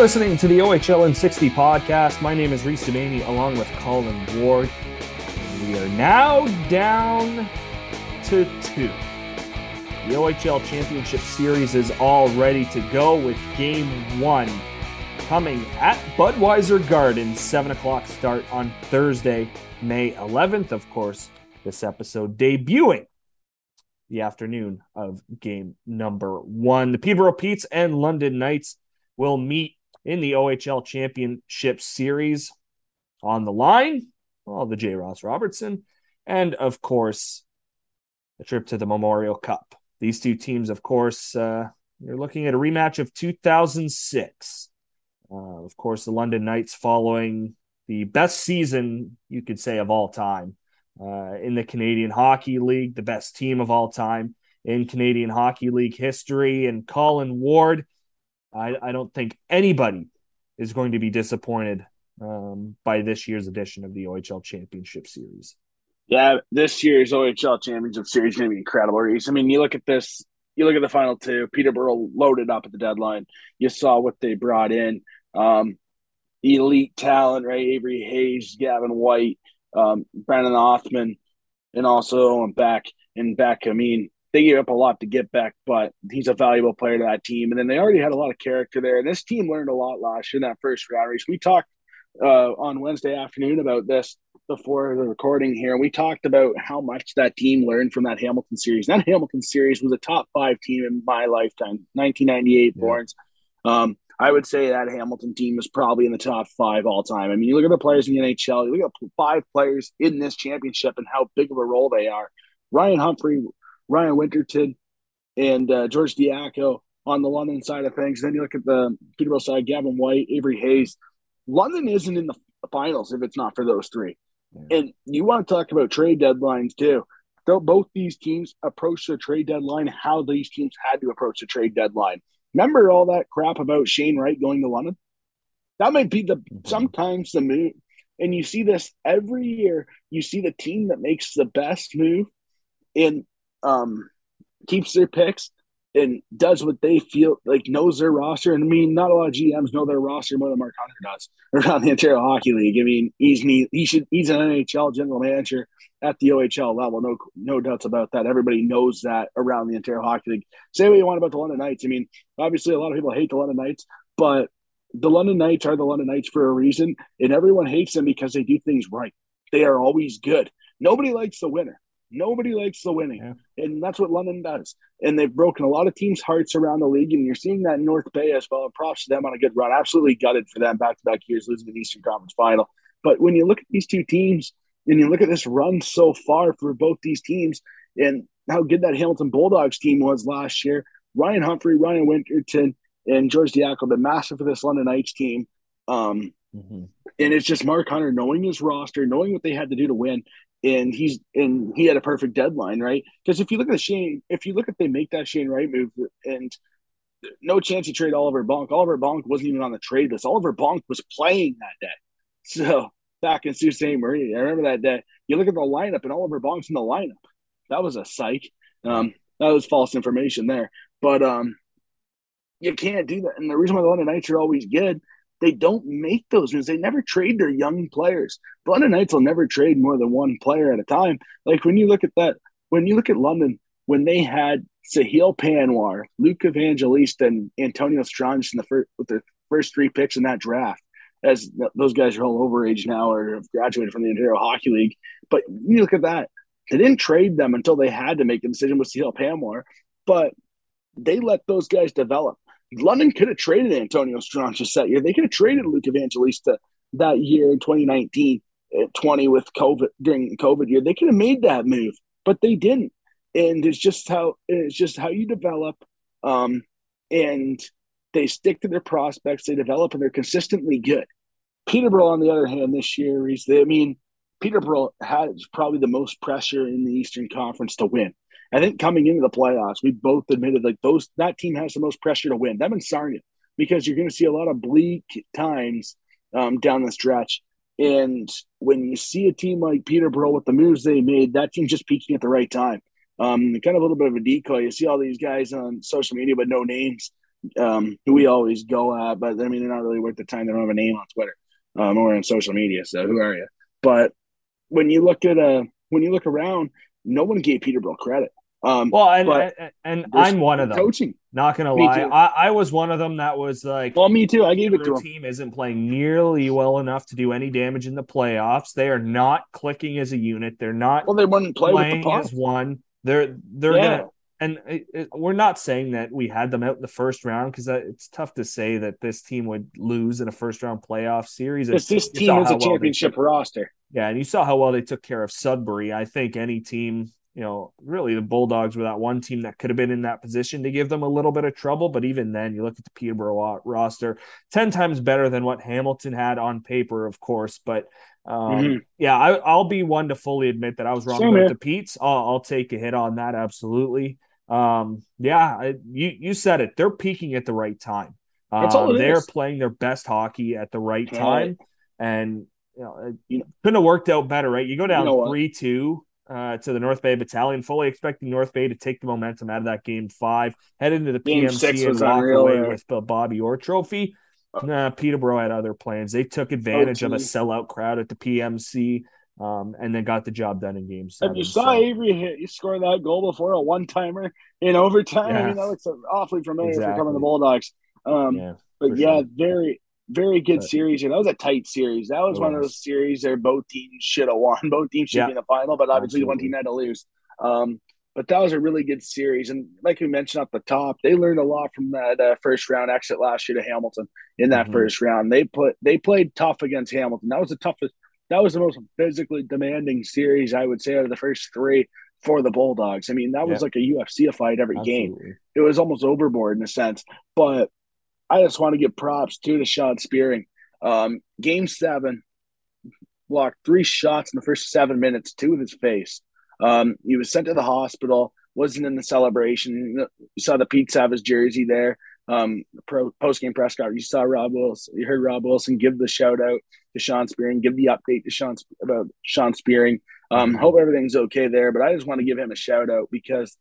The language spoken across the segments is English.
Listening to the OHL in 60 podcast. My name is Reese Dumaney along with Colin Ward. We are now down to two. The OHL Championship Series is all ready to go with game one coming at Budweiser Garden, 7 o'clock start on Thursday, May 11th. Of course, this episode debuting the afternoon of game number one. The Peterborough Petes and London Knights will meet in the OHL Championship Series on the line. Well, the J. Ross Robertson, and of course, a trip to the Memorial Cup. These two teams, of course, uh, you're looking at a rematch of 2006. Uh, of course, the London Knights following the best season you could say of all time uh, in the Canadian Hockey League, the best team of all time in Canadian Hockey League history, and Colin Ward I, I don't think anybody is going to be disappointed um, by this year's edition of the OHL Championship Series. Yeah, this year's OHL Championship Series is going to be incredible. I mean, you look at this, you look at the final two. Peterborough loaded up at the deadline. You saw what they brought in. Um, elite talent, right? Avery Hayes, Gavin White, um, Brennan Othmann, and also back and back. I mean, they gave up a lot to get back, but he's a valuable player to that team. And then they already had a lot of character there. And this team learned a lot last year in that first round race. We talked uh, on Wednesday afternoon about this before the recording here. We talked about how much that team learned from that Hamilton series. That Hamilton series was a top five team in my lifetime, 1998 yeah. Borns. Um, I would say that Hamilton team is probably in the top five all time. I mean, you look at the players in the NHL, you look at five players in this championship and how big of a role they are. Ryan Humphrey Ryan Winterton and uh, George Diaco on the London side of things. Then you look at the Peterborough side, Gavin White, Avery Hayes. London isn't in the finals if it's not for those three. Yeah. And you want to talk about trade deadlines too. Though both these teams approach the trade deadline, how these teams had to approach the trade deadline. Remember all that crap about Shane Wright going to London? That might be the mm-hmm. sometimes the move. And you see this every year. You see the team that makes the best move in um, keeps their picks and does what they feel like knows their roster. And I mean, not a lot of GMs know their roster more than Mark Hunter does around the Ontario Hockey League. I mean, he's he should he's an NHL general manager at the OHL level. No no doubts about that. Everybody knows that around the Ontario Hockey League. Say what you want about the London Knights. I mean, obviously a lot of people hate the London Knights, but the London Knights are the London Knights for a reason, and everyone hates them because they do things right. They are always good. Nobody likes the winner. Nobody likes the winning, yeah. and that's what London does. And they've broken a lot of teams' hearts around the league, and you're seeing that in North Bay as well. Props to them on a good run. Absolutely gutted for them back to back years losing the Eastern Conference Final. But when you look at these two teams and you look at this run so far for both these teams, and how good that Hamilton Bulldogs team was last year, Ryan Humphrey, Ryan Winterton, and George Diaco been massive for this London Knights team. Um, mm-hmm. And it's just Mark Hunter knowing his roster, knowing what they had to do to win, and he's and he had a perfect deadline, right? Because if you look at the Shane, if you look at they make that Shane Wright move, and no chance he trade Oliver Bonk. Oliver Bonk wasn't even on the trade list. Oliver Bonk was playing that day. So back in Sault Ste. Marie, I remember that day. You look at the lineup, and Oliver Bonk's in the lineup. That was a psych. Um, that was false information there. But um, you can't do that. And the reason why the London Knights are always good they don't make those moves. They never trade their young players. London Knights will never trade more than one player at a time. Like when you look at that, when you look at London, when they had Sahil Panwar, Luke Evangelista, and Antonio Stranges in the first with the first three picks in that draft, as those guys are all over age now or have graduated from the Ontario Hockey League. But you look at that, they didn't trade them until they had to make a decision with Sahil Panwar, but they let those guys develop. London could have traded Antonio Stranges that year. They could have traded Luke Evangelista that year in 2019, uh, 20 with COVID during COVID year. They could have made that move, but they didn't. And it's just how it's just how you develop. Um, and they stick to their prospects, they develop, and they're consistently good. Peterborough, on the other hand, this year is I mean, Peterborough has probably the most pressure in the Eastern Conference to win. I think coming into the playoffs, we both admitted like those that team has the most pressure to win. Them and Sarnia, because you're going to see a lot of bleak times um, down the stretch. And when you see a team like Peterborough with the moves they made, that team's just peaking at the right time. Um, kind of a little bit of a decoy. You see all these guys on social media, but no names. um, who we always go at, but I mean, they're not really worth the time. They don't have a name on Twitter um, or on social media. So who are you? But when you look at uh, when you look around, no one gave Peterborough credit. Um, well, and and, and I'm one of them. Coaching, not gonna lie, I, I was one of them that was like, well, me too. I gave it to the team isn't playing nearly well enough to do any damage in the playoffs. They are not clicking as a unit. They're not. Well, they wouldn't play playing as one. They're they're yeah. gonna and it, it, we're not saying that we had them out in the first round because uh, it's tough to say that this team would lose in a first round playoff series. Because this team is a championship well roster. Yeah, and you saw how well they took care of Sudbury. I think any team, you know, really the Bulldogs were that one team that could have been in that position to give them a little bit of trouble. But even then, you look at the Peterborough roster, 10 times better than what Hamilton had on paper, of course. But um, mm-hmm. yeah, I, will be one to fully admit that I was wrong Same about here. the Pete's. I'll, I'll take a hit on that. Absolutely um, yeah, you you said it. They're peaking at the right time. Um, they're is. playing their best hockey at the right time, and you know, it you know, couldn't have worked out better, right? You go down three you know two uh, to the North Bay Battalion, fully expecting North Bay to take the momentum out of that game five, head into the game PMC and walk unreal, away with the Bobby Orr Trophy. Uh, nah, Peterborough had other plans. They took advantage of a sellout crowd at the PMC um, and then got the job done in game seven. And you saw so. Avery hit, you score that goal before a one timer in overtime. Yeah. I mean, that looks awfully familiar exactly. for coming the Bulldogs. Um, yeah, but yeah, sure. very, very good series. And that was a tight series. That was one of those series where both teams should have won. Both teams should yeah. be in the final, but obviously Absolutely. one team had to lose. Um, but that was a really good series. And like we mentioned at the top, they learned a lot from that uh, first round exit last year to Hamilton in that mm-hmm. first round. They put they played tough against Hamilton. That was the toughest that was the most physically demanding series I would say out of the first three for the Bulldogs. I mean, that was like a UFC fight every Absolutely. game. It was almost overboard in a sense. But I just want to give props to Sean Spearing. Um, game seven, blocked three shots in the first seven minutes, two with his face. Um, he was sent to the hospital, wasn't in the celebration. You saw the Pete Savage jersey there um, pro post game press conference. You saw Rob Wilson, you heard Rob Wilson give the shout out to Sean Spearing, give the update to Sean about Sean Spearing. Um, hope everything's okay there, but I just want to give him a shout out because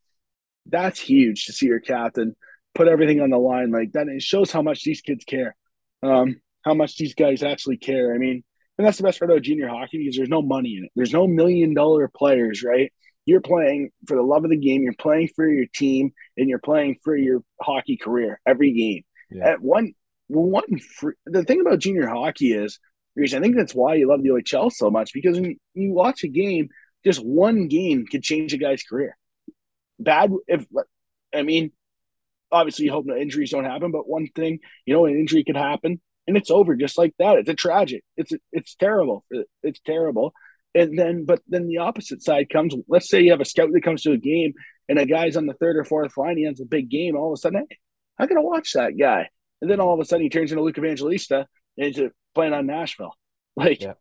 that's huge to see your captain put everything on the line like that. It shows how much these kids care, um, how much these guys actually care. I mean, and that's the best part about junior hockey because there's no money in it. There's no million dollar players, right? you're playing for the love of the game. You're playing for your team, and you're playing for your hockey career every game. Yeah. At one, one. Free, the thing about junior hockey is, I think that's why you love the OHL so much because when you watch a game, just one game could change a guy's career. Bad if I mean, obviously you hope no injuries don't happen, but one thing you know, an injury could happen and it's over just like that. It's a tragic. It's it's terrible. It's terrible. And then, but then the opposite side comes. Let's say you have a scout that comes to a game and a guy's on the third or fourth line. He has a big game. All of a sudden, hey, I gotta watch that guy. And then all of a sudden, he turns into Luke Evangelista and he's uh, playing on Nashville. Like, yeah.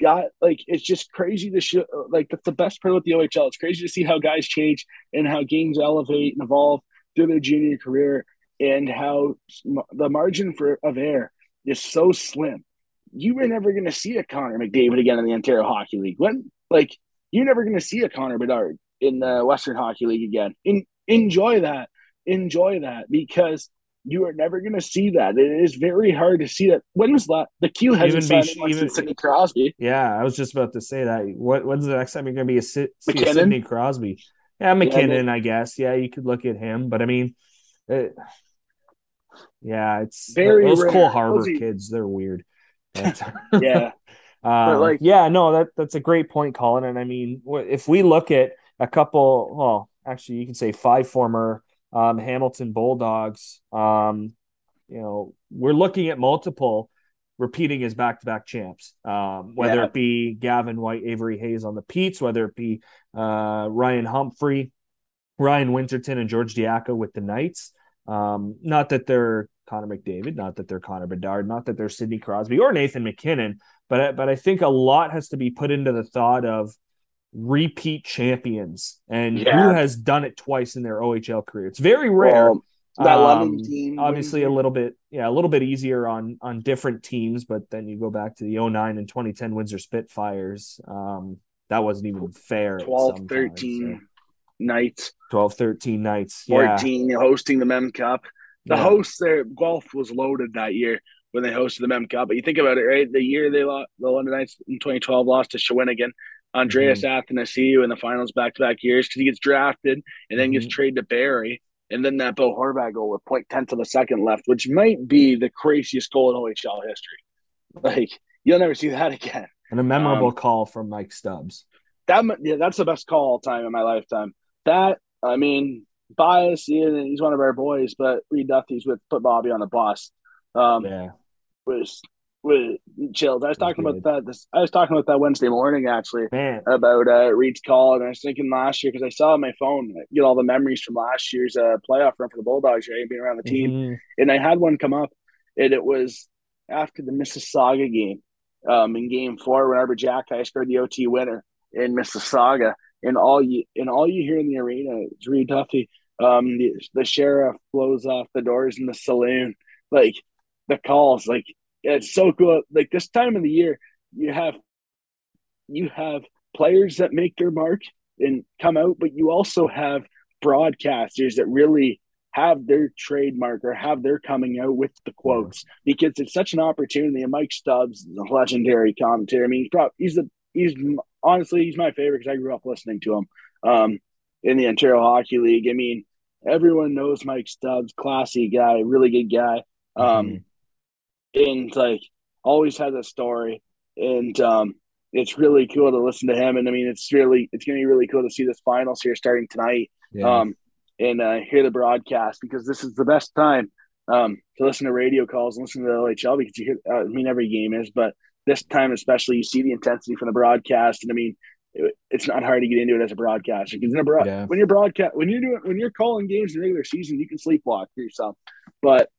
God, like it's just crazy to show. Like that's the best part with the OHL. It's crazy to see how guys change and how games elevate and evolve through their junior career, and how the margin for of error is so slim you were never going to see a Connor McDavid again in the Ontario Hockey League. When like you're never going to see a Connor Bedard in the Western Hockey League again. In, enjoy that, enjoy that because you are never going to see that. It is very hard to see that. When was that? The Q hasn't even signed even Sidney Crosby. Yeah, I was just about to say that. What when's the next time you're going to be a, see a Sidney Crosby? Yeah, MacKinnon, yeah, I guess. Yeah, you could look at him, but I mean, it, yeah, it's very those rare. Cole Harbor kids. They're weird. yeah. Uh, like, yeah, no, that that's a great point, Colin. And I mean, if we look at a couple, well, actually, you can say five former um, Hamilton Bulldogs. Um, you know, we're looking at multiple repeating as back-to-back champs. Um, whether yeah. it be Gavin White, Avery Hayes on the Petes, whether it be uh, Ryan Humphrey, Ryan Winterton, and George Diaco with the Knights. Um, not that they're Connor McDavid, not that they're Connor Bedard, not that they're Sidney Crosby or Nathan MacKinnon, but but I think a lot has to be put into the thought of repeat champions and yeah. who has done it twice in their OHL career. It's very rare. Well, that um, team obviously a little bit yeah a little bit easier on on different teams but then you go back to the 09 and 2010 windsor spitfires um that wasn't even fair 12 13 so. nights 12 13 nights 14 yeah. hosting the mem cup the yeah. hosts there, Guelph was loaded that year when they hosted the Mem Cup. But you think about it, right? The year they lost, the London Knights in 2012 lost to Shawinigan. Andreas mm-hmm. Athanasiou in the finals back to back years because he gets drafted and then mm-hmm. gets traded to Barrie. And then that Bo Horvat goal with point tenth of a second left, which might be the craziest goal in OHL history. Like you'll never see that again. And a memorable um, call from Mike Stubbs. That yeah, that's the best call all time in my lifetime. That I mean, bias, he's one of our boys, but Reed Duthie's with put Bobby on the bus. Um, yeah, was was chilled. I was talking about that. This I was talking about that Wednesday morning actually Man. about uh, Reed's call, and I was thinking last year because I saw on my phone get all the memories from last year's uh, playoff run for the Bulldogs, right, being around the team, mm-hmm. and I had one come up, and it was after the Mississauga game, um, in Game Four when Arber Xhekaj scored the OT winner in Mississauga, and all you and all you hear in the arena is Reed Duthie. Um, the, the sheriff blows off the doors in the saloon, like the calls, like it's so cool. Like this time of the year, you have you have players that make their mark and come out, but you also have broadcasters that really have their trademark or have their coming out with the quotes because it's such an opportunity. And Mike Stubbs is a legendary commentator. I mean, he's probably he's the he's honestly he's my favorite because I grew up listening to him um, in the Ontario Hockey League. I mean, everyone knows Mike Stubbs, classy guy, really good guy. Um, mm-hmm and like always has a story. And um it's really cool to listen to him. And i mean it's really it's gonna be really cool to see this finals here starting tonight yeah. um and uh, hear the broadcast because this is the best time um to listen to radio calls and listen to the LHL because you hear uh, I mean every game is. But this time especially you see the intensity from the broadcast. And I mean it's not hard to get into it as a broadcaster because broad, yeah. when you're broadcast when you're doing when you're calling games in the regular season you can sleepwalk through yourself. But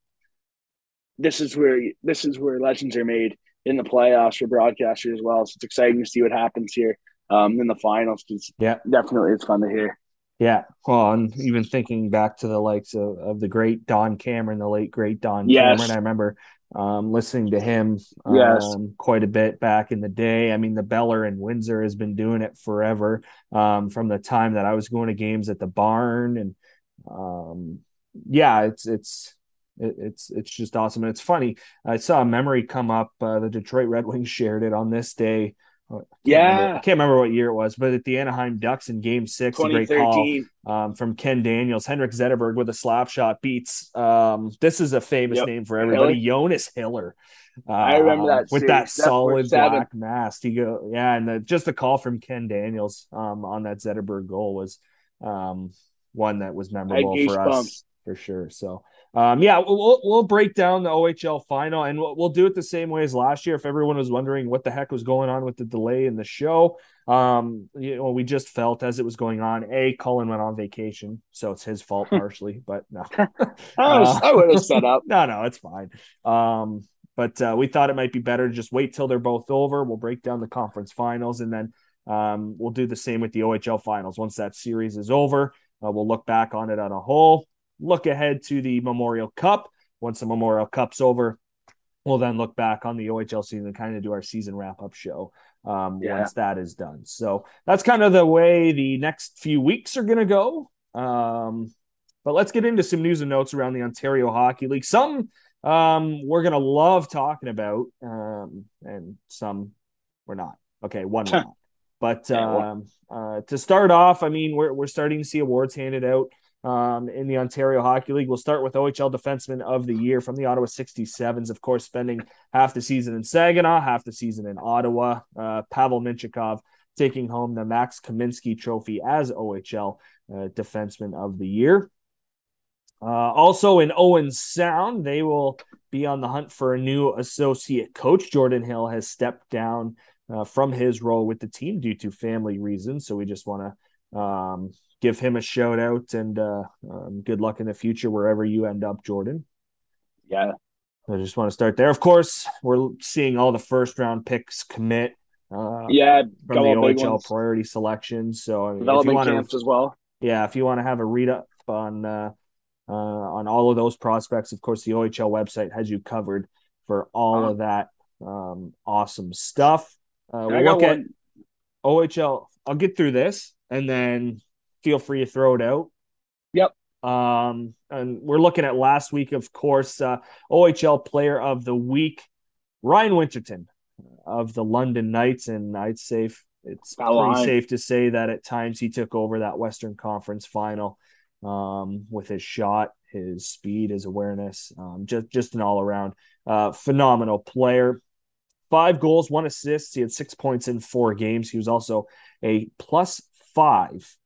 this is where this is where legends are made in the playoffs for broadcasters as well. So it's exciting to see what happens here um, in the finals. It's, yeah, definitely, it's fun to hear. Yeah, well, and even thinking back to the likes of, of the great Don Cameron, the late great Don yes. Cameron, I remember um, listening to him um, yes. quite a bit back in the day. I mean, the Beller in Windsor has been doing it forever um, from the time that I was going to games at the barn, and um, yeah, it's it's it, it's it's just awesome, and it's funny. I saw a memory come up. Uh, the Detroit Red Wings shared it on this day. I yeah, remember, I can't remember what year it was, but at the Anaheim Ducks in Game Six, a great call um, from Ken Daniels. Henrik Zetterberg with a slap shot beats. Um, this is a famous yep. name for everybody. Hiller. Jonas Hiller. Uh, I remember that with that solid black mask. He go, yeah, and the, just the call from Ken Daniels um, on that Zetterberg goal was um, one that was memorable for us for sure. So um, yeah, we'll, we'll break down the OHL final and we'll, we'll do it the same way as last year. If everyone was wondering what the heck was going on with the delay in the show, um, you know, we just felt as it was going on. A, Colin went on vacation, so it's his fault partially, but no, I, was, uh, I would have set up. No, no, it's fine. Um, but uh, we thought it might be better to just wait till they're both over. We'll break down the conference finals and then um, we'll do the same with the OHL finals. Once that series is over, uh, we'll look back on it on a whole look ahead to the Memorial Cup. Once the Memorial Cup's over, we'll then look back on the OHL season and kind of do our season wrap up show um, yeah. once that is done. So that's kind of the way the next few weeks are going to go. Um, but let's get into some news and notes around the Ontario Hockey League. Some um, we're going to love talking about, um, and some we're not. Okay, one we're not. But um, uh, to start off, I mean, we're, we're starting to see awards handed out um, in the Ontario Hockey League. We'll start with OHL Defenseman of the Year from the Ottawa 67s, of course, spending half the season in Saginaw, half the season in Ottawa. Uh, Pavel Mintyukov taking home the Max Kaminsky Trophy as OHL uh, Defenseman of the Year. Uh, also in Owen Sound, they will be on the hunt for a new associate coach. Jordan Hill has stepped down uh, from his role with the team due to family reasons. So we just want to um, give him a shout out and uh, um, good luck in the future wherever you end up, Jordan. Yeah. I just want to start there. Of course, we're seeing all the first round picks commit. Uh, yeah, from the OHL priority selection. So development camps as well. Yeah, if you want to have a read up on uh, uh, on all of those prospects, of course, the OHL website has you covered for all uh-huh. of that um, awesome stuff. Uh, we'll look at OHL. I'll get through this and then feel free to throw it out. Yep. Um, and we're looking at last week, of course, uh, OHL Player of the Week, Ryan Winterton of the London Knights, and I'd say it's pretty safe to say that at times he took over that Western Conference final um, with his shot, his speed, his awareness, um, just just an all around uh, phenomenal player. Five goals, one assist. He had six points in four games. He was also a plus five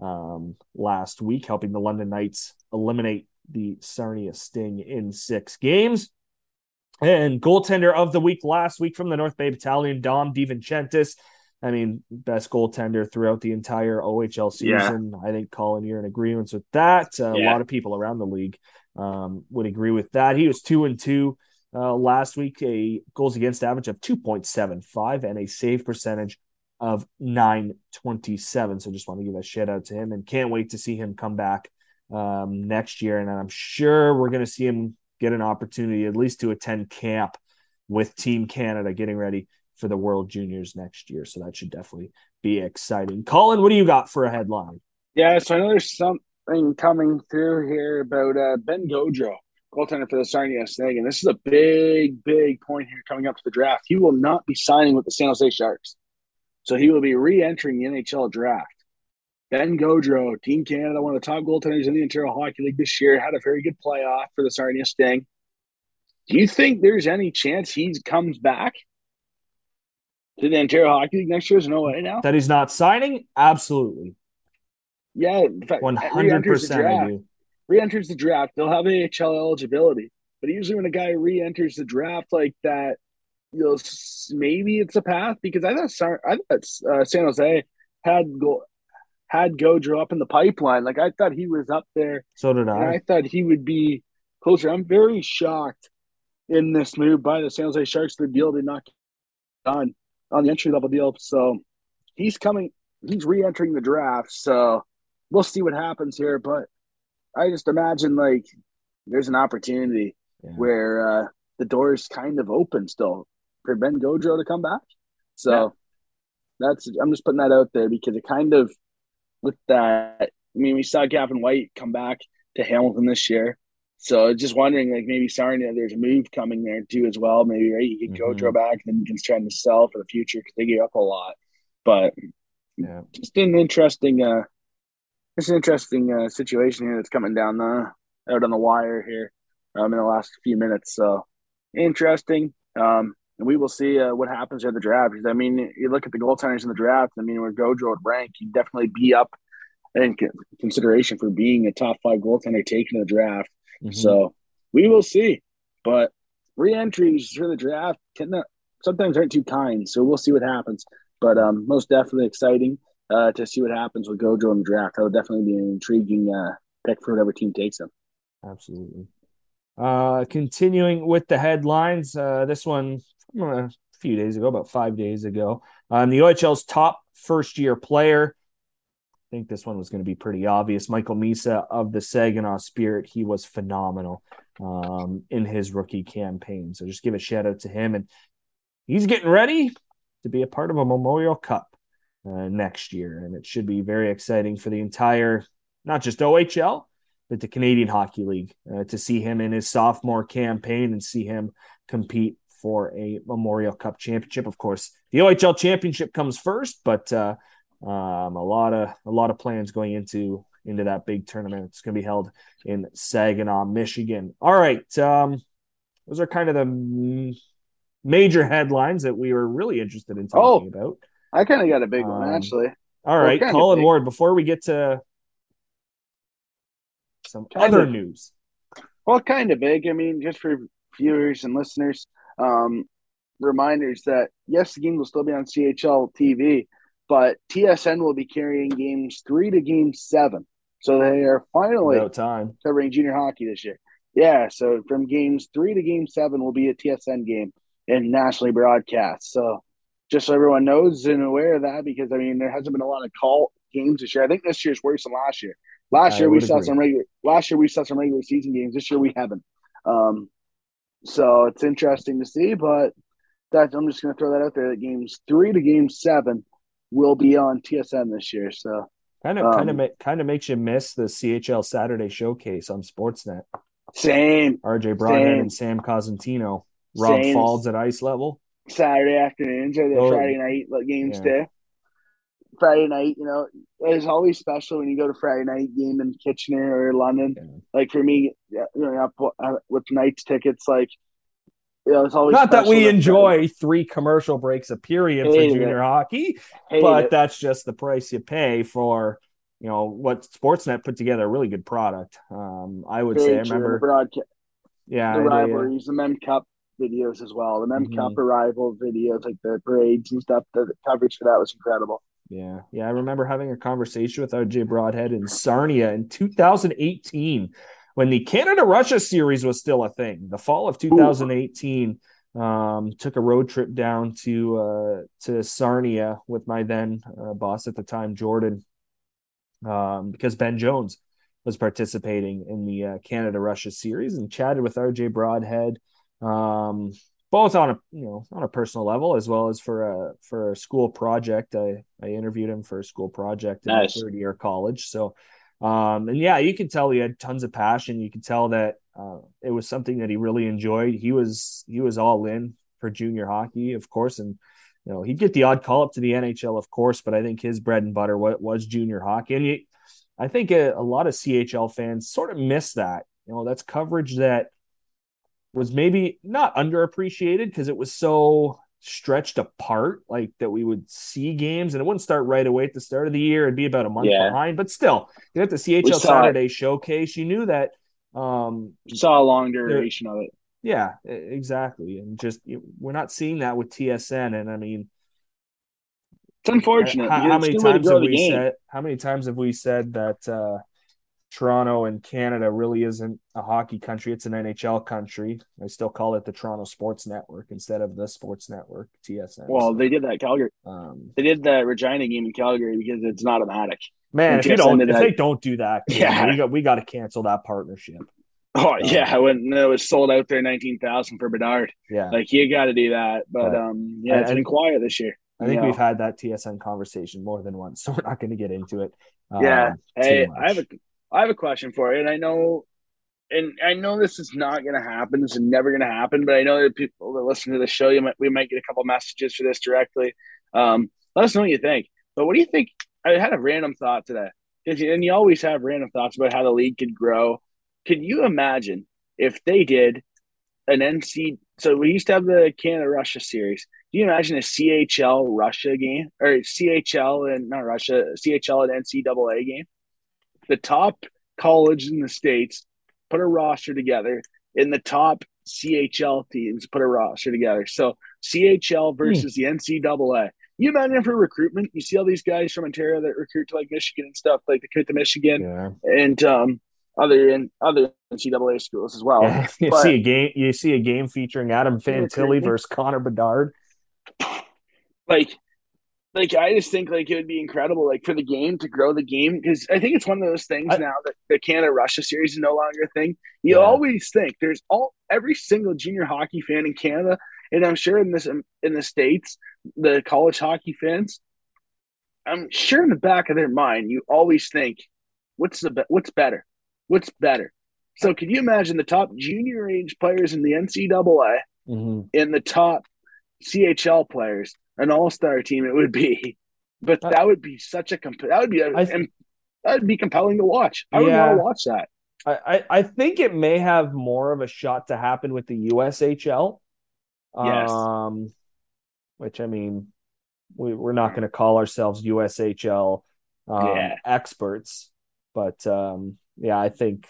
um, last week, helping the London Knights eliminate the Sarnia Sting in six games. And goaltender of the week last week from the North Bay Battalion, Dom DiVincentis. I mean, best goaltender throughout the entire OHL season. Yeah. I think, Colin, you're in agreement with that. Uh, yeah. A lot of people around the league um, would agree with that. He was two and two uh, last week, a goals against average of 2.75 and a save percentage of 927. So just want to give a shout out to him and can't wait to see him come back um, next year. And I'm sure we're going to see him get an opportunity at least to attend camp with Team Canada getting ready for the World Juniors next year. So that should definitely be exciting. Colin, what do you got for a headline? Yeah, so I know there's something coming through here about uh, Ben Gaudreau, goaltender for the Sarnia Sting. And this is a big, big point here coming up to the draft. He will not be signing with the San Jose Sharks. So he will be re entering the NHL draft. Ben Gaudreau, Team Canada, one of the top goaltenders in the Ontario Hockey League this year, had a very good playoff for the Sarnia Sting. Do you think there's any chance he comes back to the Ontario Hockey League next year? There's no way now. That he's not signing? Absolutely. Yeah, one hundred percent. I do. Re-enters the draft. They'll have AHL eligibility, but usually when a guy re-enters the draft like that, you'll maybe it's a path because I thought I thought uh, San Jose had go had Gaudreau up in the pipeline. Like I thought he was up there. So did I. I thought he would be closer. I'm very shocked in this move by the San Jose Sharks. The deal did not done on the entry level deal. So he's coming. He's re-entering the draft. So we'll see what happens here. But I just imagine like there's an opportunity yeah. where uh, the door is kind of open still for Ben Gaudreau to come back. So yeah. that's I'm just putting that out there because it kind of with that. I mean, we saw Gavin White come back to Hamilton this year. So just wondering, like maybe Sarnia, there's a move coming there too as well. Maybe right, you get mm-hmm. Gaudreau back, and then you can try to sell for the future because they gave up a lot. But yeah, just an interesting, uh, it's an interesting uh, situation here that's coming down the out on the wire here um, in the last few minutes. So interesting. Um, and we will see uh, what happens at the draft. Because I mean, you look at the goaltenders in the draft. I mean, where Gojo would rank, he'd definitely be up in consideration for being a top five goaltender taken in the draft. Mm-hmm. So we will see. But re-entries for the draft can sometimes aren't too kind. So we'll see what happens. But um, most definitely exciting uh, to see what happens with Gojo in the draft. That'll definitely be an intriguing uh, pick for whatever team takes him. Absolutely. Uh, continuing with the headlines, uh, this one a few days ago, about five days ago. Um, the OHL's top first year player. I think this one was going to be pretty obvious. Michael Misa of the Saginaw Spirit. He was phenomenal um, in his rookie campaign. So just give a shout out to him. And he's getting ready to be a part of a Memorial Cup uh, next year. And it should be very exciting for the entire, not just OHL, but the Canadian Hockey League uh, to see him in his sophomore campaign and see him compete for a Memorial Cup championship. Of course, the OHL championship comes first, but uh, um, a lot of a lot of plans going into into that big tournament. It's going to be held in Saginaw, Michigan. All right, um, those are kind of the major headlines that we were really interested in talking oh, about. I kind of got a big um, one actually. All right, well, Colin Ward. Before we get to some kind other of, news. Well, kind of big. I mean, just for viewers and listeners, um, reminders that yes, the game will still be on CHL TV, but TSN will be carrying games three to game seven. So they are finally no time covering junior hockey this year. Yeah, so from games three to game seven will be a TSN game and nationally broadcast. So just so everyone knows and aware of that, because I mean there hasn't been a lot of call games this year. I think this year's worse than last year. Last I year we saw agree. some regular. Last year we saw some regular season games. This year we haven't. Um, so it's interesting to see, but that I'm just going to throw that out there. That games three to game seven will be on TSN this year. So Kind of, kind of, um, kind of makes you miss the CHL Saturday Showcase on Sportsnet. Same. RJ Broadhead same. and Sam Cosentino. Rob same. Faulds at ice level. Saturday afternoons or the oh, Friday night games yeah. too. Friday night, you know, it's always special when you go to Friday night game in Kitchener or London. Yeah. Like for me, you know, with night's tickets, like you know, it's always not that we enjoy three commercial breaks a period for junior it. hockey, Hate but it. that's just the price you pay for you know what Sportsnet put together a really good product. Um, I would Very say, I remember broadcast, yeah, the rivalries, the Mem Cup videos as well, the Mem mm-hmm. Cup arrival videos, like the parades and stuff. The coverage for that was incredible. Yeah, yeah, I remember having a conversation with RJ Broadhead in Sarnia in 2018 when the Canada Russia series was still a thing. The fall of 2018, um, took a road trip down to uh, to Sarnia with my then uh, boss at the time, Jordan, um, because Ben Jones was participating in the uh, Canada Russia series and chatted with RJ Broadhead. Um, both on a you know on a personal level as well as for a for a school project. I I interviewed him for a school project in nice. third year college. So, um, and yeah, you can tell he had tons of passion. You can tell that uh, it was something that he really enjoyed. He was he was all in for junior hockey, of course, and you know he'd get the odd call up to the NHL, of course, but I think his bread and butter was, was junior hockey, and he, I think a, a lot of CHL fans sort of miss that. You know, that's coverage that was maybe not underappreciated because it was so stretched apart, like that we would see games and it wouldn't start right away at the start of the year. It'd be about a month yeah. behind, but still, you at the CHL Saturday it. showcase, you knew that. Um, we saw a long duration of it. Yeah, exactly. And just we're not seeing that with TSN. And I mean, it's unfortunate. How, how many times have we said? How many times have we said that? Uh, Toronto and Canada really isn't a hockey country; it's an NHL country. I still call it the Toronto Sports Network instead of the Sports Network TSN. Well, they did that Calgary. Um, they did that Regina game in Calgary because it's not automatic. Man, if you don't, if they don't do that, yeah, we got we got to cancel that partnership. Oh um, yeah, when it was sold out there, nineteen thousand for Bedard. Yeah, like you got to do that. But, but um, yeah, it's been quiet this year. I think we've had that TSN conversation more than once, so we're not going to get into it. Um, yeah. Hey, I have a I have a question for you, and I know, and I know this is not going to happen. This is never going to happen. But I know that people that listen to the show, you might we might get a couple messages for this directly. Um, let us know what you think. But what do you think? I had a random thought today, and you always have random thoughts about how the league could grow. Could you imagine if they did an NC? So we used to have the Canada Russia series. Can you imagine a CHL Russia game or CHL and not Russia, CHL and NCAA game? The top college in the states put a roster together, and the top CHL teams put a roster together. So CHL versus mm. the NCAA. You imagine for recruitment, you see all these guys from Ontario that recruit to like Michigan and stuff, like they the to Michigan yeah. and um, other in other NCAA schools as well. Yeah, you but, see a game, you see a game featuring Adam Fantilli versus Connor Bedard. Like like I just think like it would be incredible like for the game to grow the game because I think it's one of those things I, now that the Canada Russia series is no longer a thing. You yeah. always think there's all every single junior hockey fan in Canada, and I'm sure in this in the states, the college hockey fans. I'm sure in the back of their mind, you always think, "What's the what's better? What's better?" So, can you imagine the top junior age players in the NCAA mm-hmm. and the top CHL players? An all star team it would be. But that would be such a comp- that would be a, th- that would be compelling to watch. I would want to watch that. I, I think it may have more of a shot to happen with the USHL. Yes. Um, which I mean, we, we're not going to call ourselves USHL um, yeah. experts, but um, yeah, I think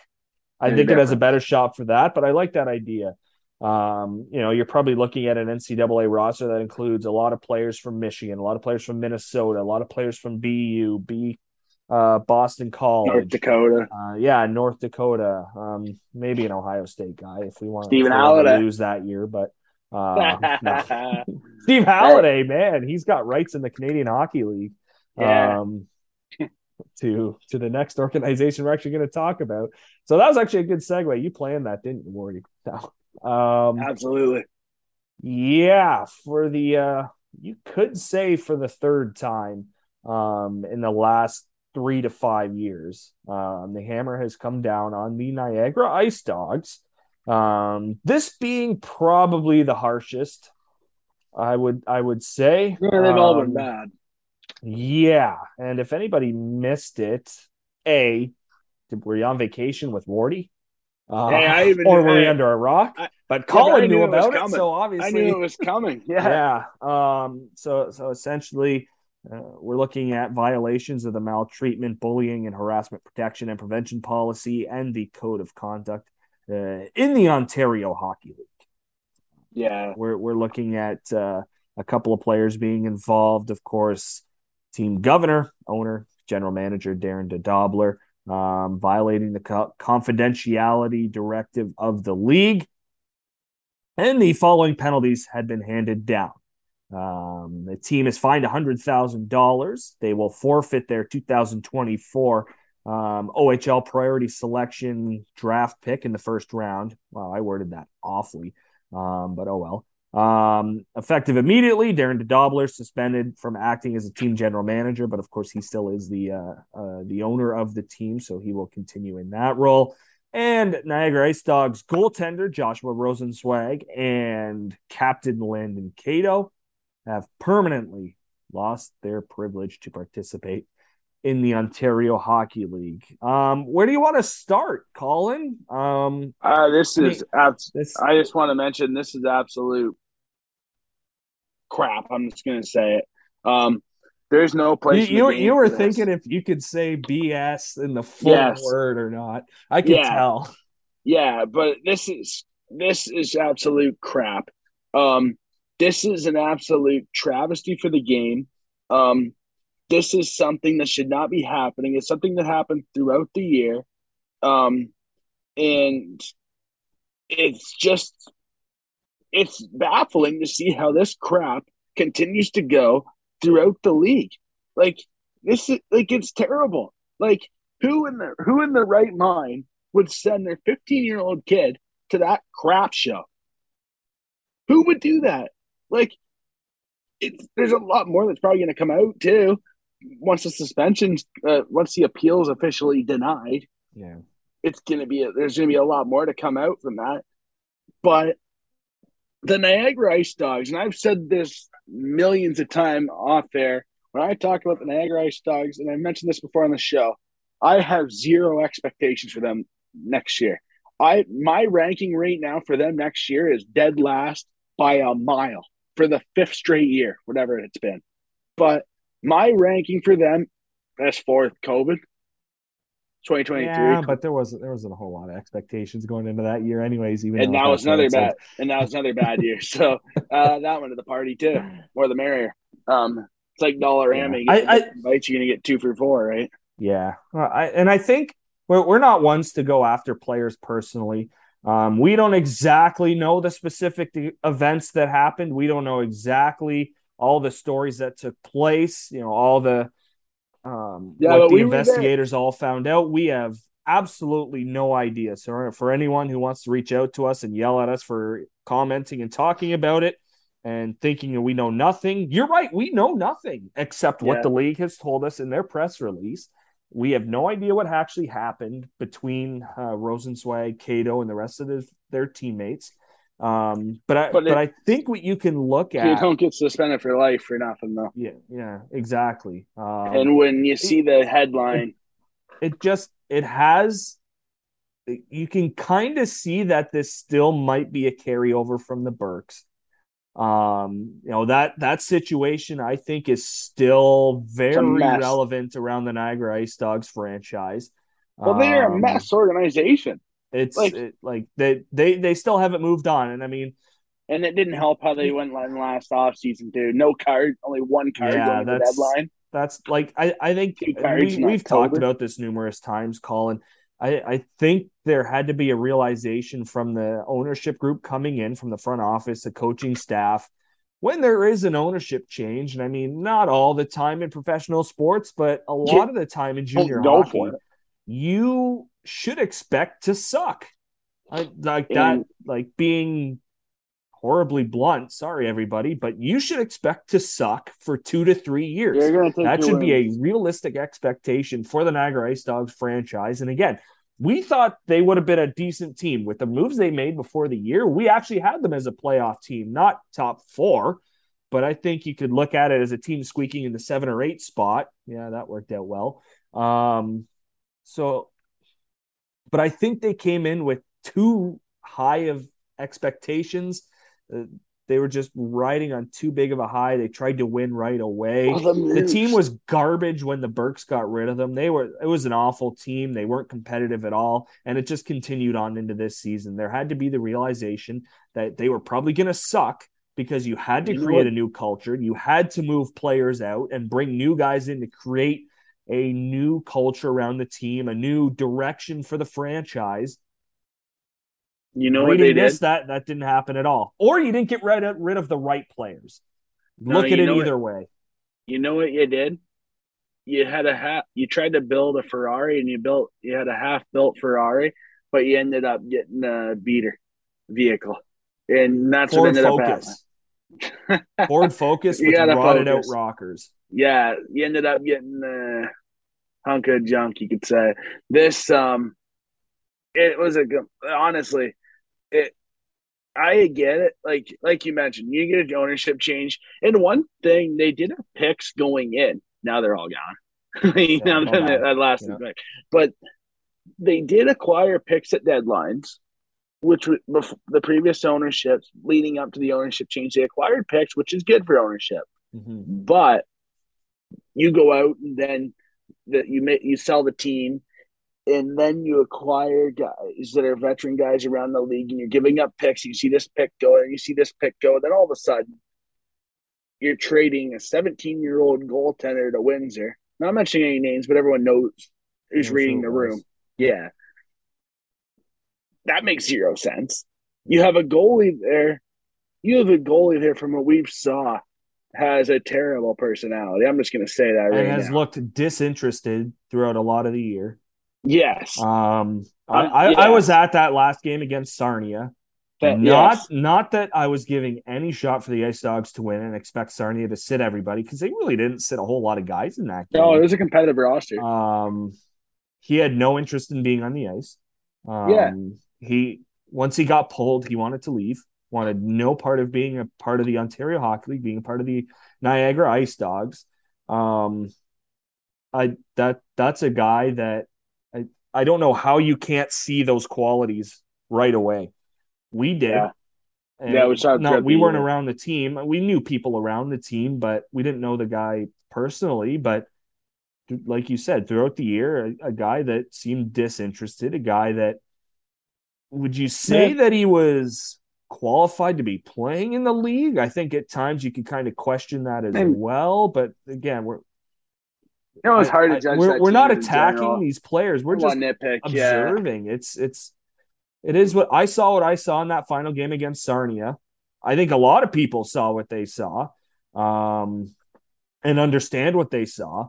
I think it has a better shot for that. But I like that idea. Um, you know, you're probably looking at an NCAA roster that includes a lot of players from Michigan, a lot of players from Minnesota, a lot of players from BU, B, uh, Boston College, North Dakota. Uh, yeah, North Dakota. Um, maybe an Ohio State guy if we want Stephen to lose that year, but uh, Steve Halliday, man, he's got rights in the Canadian Hockey League. Yeah. Um, to to the next organization we're actually going to talk about. So that was actually a good segue. You planned that, didn't you, Morty? Um, Absolutely. Yeah, for the uh, you could say for the third time um, in the last three to five years. Um, the hammer has come down on the Niagara Ice Dogs. Um, this being probably the harshest, I would I would say. Yeah, they've all been Um, bad. Yeah, and if anybody missed it, a were you on vacation with Wardy? Uh, Hey, I even or knew- were hey, under a rock? I- but but I Colin knew knew about it, coming. so I knew it was coming. Yeah. yeah. Um. So so essentially, uh, we're looking at violations of the maltreatment, bullying, and harassment protection and prevention policy and the code of conduct uh, in the Ontario Hockey League. Yeah. We're we're looking at uh, a couple of players being involved. Of course, team governor, owner, general manager Darren DeDobler, um, violating the co- confidentiality directive of the league, and the following penalties had been handed down. Um, the team is fined hundred thousand dollars. They will forfeit their 2024 um, OHL priority selection draft pick in the first round. Wow, I worded that awfully. Um, but oh well. Um, effective immediately, Darren DeDobler suspended from acting as a team general manager, but of course he still is the uh, uh, the owner of the team, so he will continue in that role. And Niagara Ice Dogs goaltender Joshua Rosenzweig and captain Landon Cato have permanently lost their privilege to participate in the Ontario Hockey League. Um, where do you want to start, Colin? Um, Uh, this I mean, is abs- this I just want to mention this is absolute crap. I'm just gonna say it. Um, there's no place. the you, you were this. thinking if you could say BS in the full Yes. word or not. I could Yeah. tell. Yeah, but this is this is absolute crap. Um, this is an absolute travesty for the game. Um, this is something that should not be happening. It's something that happened throughout the year. Um, and it's just it's baffling to see how this crap continues to go throughout the league. Like this is like it's terrible. Like who in the who in the right mind would send their 15 year old kid to that crap show? Who would do that? Like it's there's a lot more that's probably going to come out too once the suspensions uh, once the appeal is officially denied Yeah. it's going to be there's going to be a lot more to come out from that. But the Niagara Ice Dogs, and I've said this millions of times off there when I talk about the Niagara Ice Dogs, and I mentioned this before on the show. I have zero expectations for them next year. I my ranking right now for them next year is dead last by a mile for the fifth straight year, whatever it's been. But my ranking for them as fourth COVID. 2023 Yeah, but there wasn't there wasn't a whole lot of expectations going into that year, anyways. Even and that was another bad and that was another bad year. So uh, that went to the party too. More the merrier. Um, it's like dollar Yeah. yeah. I- I- invites you're gonna get two for four, right? Yeah, Well, I, and I think we're we're not ones to go after players personally. Um, we don't exactly know the specific events that happened. We don't know exactly all the stories that took place. You know, all the um, Yeah, what the we investigators all found out. We have absolutely no idea. So for anyone who wants to reach out to us and yell at us for commenting and talking about it and thinking we know nothing, you're right. We know nothing except what Yeah. the league has told us in their press release. We have no idea what actually happened between uh, Rosenzweig, Cato, and the rest of his, their teammates. Um, but I, But but, it- I think what you can look at You don't get suspended for life for nothing though. yeah, yeah, exactly. Um, and when you see the headline, it just it has you can kind of see that this still might be a carryover from the Burkes. Um, you know that that situation I think is still very relevant around the Niagara Ice Dogs franchise. well, they're a Um, mess organization, It's Like- it, like they they they still haven't moved on, and I mean, and it didn't help how they went last offseason too. No card, only one card Yeah, going that's- deadline. that's like I, I think we, we've talked about this numerous times, Colin. I, I think there had to be a realization from the ownership group coming in from the front office, the coaching staff, when there is an ownership change, and I mean not all the time in professional sports, but a lot of the time in oh, junior go hockey, you should expect to suck. I, like that, like being horribly blunt. Sorry, everybody, but you should expect to suck for two to three years. That should be a realistic expectation for the Niagara Ice Dogs franchise. And again, we thought they would have been a decent team with the moves they made before the year. We actually had them as a playoff team, not top four, but I think you could look at it as a team squeaking in the seven or eight spot. Yeah, that worked out well. Um, so, but I think they came in with too high of expectations. Uh, they were just riding on too big of a high. They tried to win right away. Oh, the, the, team was garbage when the Burkes got rid of them. They were it was an awful team. They weren't competitive at all, and it just continued on into this season. There had to be the realization that they were probably going to suck because you had to create a new culture. You had to move players out and bring new guys in to create a new culture around the team, a new direction for the franchise. You know what they did? That that didn't happen at all, or you didn't get rid of, rid of the right players. No, Look at it either what, way. You know what you did? You had a half. You tried to build a Ferrari, and you built. You had a half built Ferrari, but you ended up getting a beater vehicle, and that's Ford what ended Focus. up happening. Ford Focus with rotted focus. out rockers. Yeah, you ended up getting a hunk of junk. You could say this. Um, it was a honestly it I get it. Like like you mentioned, you get an ownership change. And one thing they did have picks going in. Now they're all gone. you yeah, know, that last yeah. But they did acquire picks at deadlines, which the previous ownership leading up to the ownership change, they acquired picks, which is good for ownership. Mm-hmm. But you go out and then that you may, you sell the team and then you acquire guys that are veteran guys around the league, and you're giving up picks. You see this pick go, and you see this pick go. and Then all of a sudden, you're trading a 17 year old goaltender to Windsor. Not mentioning any names, but everyone knows who's reading the room. Yeah, that makes zero sense. You have a goalie there. You have a goalie there from what we've saw has a terrible personality. I'm just going to say that right and has now. looked disinterested throughout a lot of the year. Yes. Um, I, I, yeah. I, was at that last game against Sarnia. That, not yes. not that I was giving any shot for the Ice Dogs to win and expect Sarnia to sit everybody because they really didn't sit a whole lot of guys in that game. No, it was a competitive roster. Um, he had no interest in being on the ice. Um, yeah. He once he got pulled, he wanted to leave. Wanted no part of being a part of the Ontario Hockey League, being a part of the Niagara Ice Dogs. Um, I that that's a guy that I I don't know how you can't see those qualities right away. We did. Yeah, yeah we saw. No, we weren't around the team. We knew people around the team, but we didn't know the guy personally. But like you said, throughout the year, a, a guy that seemed disinterested, a guy that would you say yeah. that he was qualified to be playing in the league? I think at times you could kind of question that as and, well. But again, we're you know, it's hard to judge. we're, we're not attacking these players. We're just nitpick, observing. Yeah. It's it's it is what I saw. What I saw in that final game against Sarnia. I think a lot of people saw what they saw, um, and understand what they saw,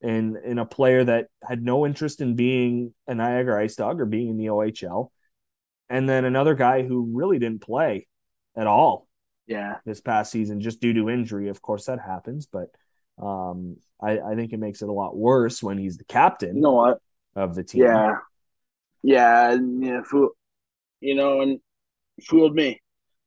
in in a player that had no interest in being a Niagara Ice Dog or being in the OHL, and then another guy who really didn't play at all. Yeah, this past season just due to injury. Of course, that happens, but um, I, I think it makes it a lot worse when he's the captain. You know what? Of the team. Yeah, yeah, yeah. Fool, you know, and fooled me.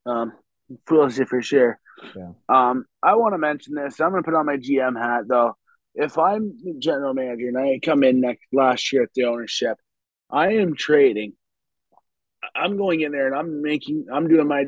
Um, you for sure. Yeah. Um, I want to mention this. I'm going to put on my GM hat though. If I'm the general manager and I come in next last year at the ownership, I am trading. I'm going in there and I'm making. I'm doing my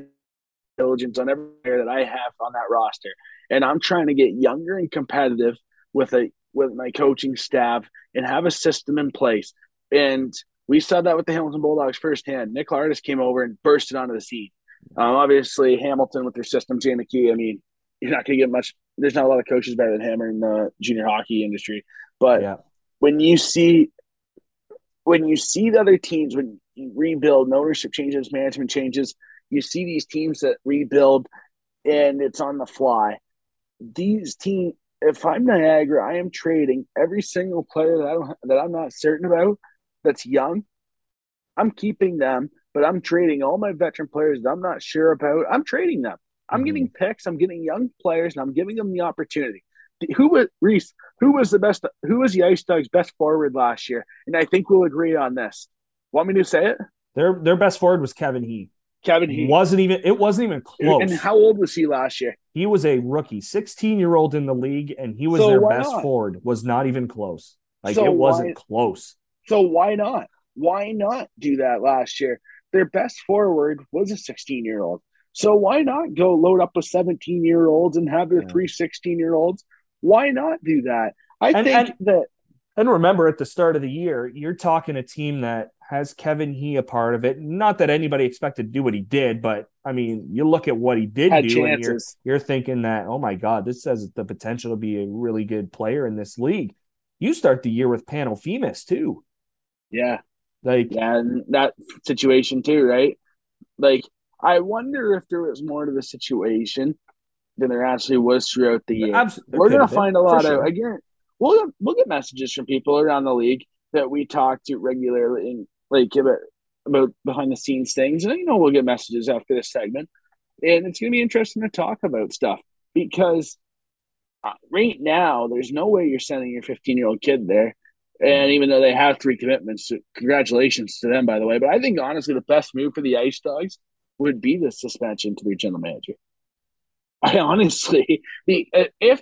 diligence on every player that I have on that roster and I'm trying to get younger and competitive with a with my coaching staff and have a system in place. And we saw that with the Hamilton Bulldogs firsthand. Nick Lardis came over and bursted onto the scene. Um, obviously, Hamilton with their system, Jay McKee. I mean, you're not going to get much. There's not a lot of coaches better than him in the junior hockey industry. But yeah. when you see when you see the other teams when rebuild, ownership changes, management changes, you see these teams that rebuild and it's on the fly these team, if I'm Niagara, I am trading every single player that I don't that I'm not certain about that's young. I'm keeping them but I'm trading all my veteran players that I'm not sure about. I'm trading them. I'm mm-hmm. getting picks. I'm getting young players, and I'm giving them the opportunity. Who was Reese? Who was the best? Who was the Ice Dogs' best forward last year? And I think we'll agree on this. Want me to say it? Their their best forward was Kevin He. Kevin He wasn't even. It wasn't even close. And how old was he last year? He was a rookie, 16 year old in the league, and he was so their best not? forward. Was not even close. Like so it wasn't why, close. So why not? Why not do that last year? Their best forward was a 16 year old. So why not go load up with 17 year olds and have their yeah. three 16 year olds? Why not do that? I and, think and, that. And remember, at the start of the year, you're talking a team that has Kevin He a part of it. Not that anybody expected to do what he did, but I mean, you look at what he did had do, chances. and you're, you're thinking that, oh my God, this has the potential to be a really good player in this league. You start the year with Pano Fimis too. Yeah. Like yeah, that situation too, right? Like I wonder if there was more to the situation than there actually was throughout the year. Absolutely. We're gonna find a lot sure. of again. We'll we'll get messages from people around the league that we talk to regularly, and like about about behind the scenes things, and you know we'll get messages after this segment, and it's gonna be interesting to talk about stuff because uh, right now there's no way you're sending your 15 year old kid there and even though they have three commitments, congratulations to them, by the way. But I think honestly, the best move for the Ice Dogs would be the suspension to their general manager. I honestly, if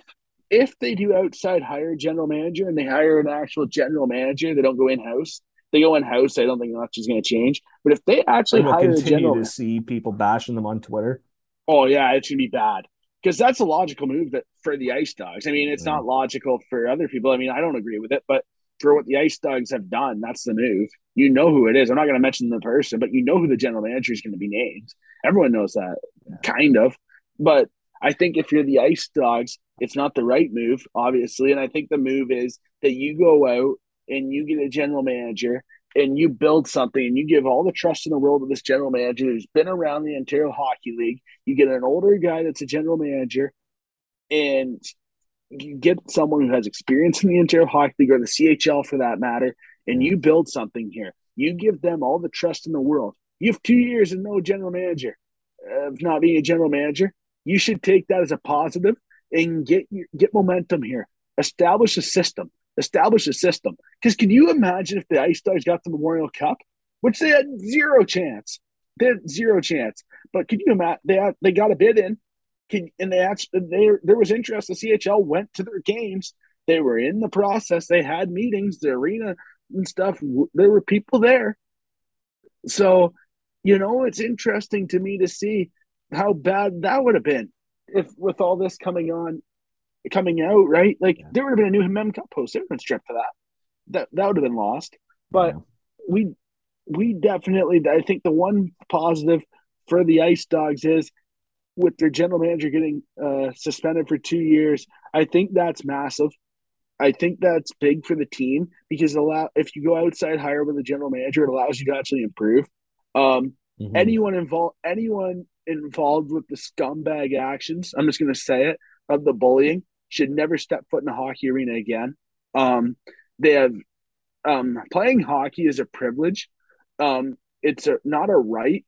if they do outside hire general manager and they hire an actual general manager, they don't go in house. They go in house. I don't think much is going to change. But if they actually will hire continue general, to see people bashing them on Twitter. Oh yeah, it's going to be bad because that's a logical move that for the Ice Dogs. I mean, it's yeah. not logical for other people. I mean, I don't agree with it, but for what the Ice Dogs have done, that's the move. You know who it is. I'm not going to mention the person, but you know who the general manager is going to be named. Everyone knows that, kind of. But I think if you're the Ice Dogs, it's not the right move, obviously. And I think the move is that you go out and you get a general manager and you build something and you give all the trust in the world to this general manager who's been around the Ontario Hockey League. You get an older guy that's a general manager and you get someone who has experience in the Ontario Hockey League or the CHL for that matter, and you build something here. You give them all the trust in the world. You have two years and no general manager of not being a general manager. You should take that as a positive and get get momentum here. Establish a system. Establish a system. Because can you imagine if the Ice Stars got the Memorial Cup, which they had zero chance? They had zero chance. But can you imagine they had, they got a bid in can, and they actually there there was interest. The CHL went to their games. They were in the process. They had meetings, the arena and stuff. There were people there. So, you know, it's interesting to me to see how bad that would have been if with all this coming on, coming out, right? Like yeah. there would have been a new Mem Cup post. There would have been stripped for that. That that would have been lost. But yeah. we we definitely I think the one positive for the Ice Dogs is with their general manager getting uh, suspended for two years, I think that's massive. I think that's big for the team because allow if you go outside higher with a general manager, it allows you to actually improve. Um, mm-hmm. Anyone involved, anyone involved with the scumbag actions, I'm just going to say it of the bullying, should never step foot in a hockey arena again. Um, they have um, playing hockey is a privilege. Um, it's a, not a right.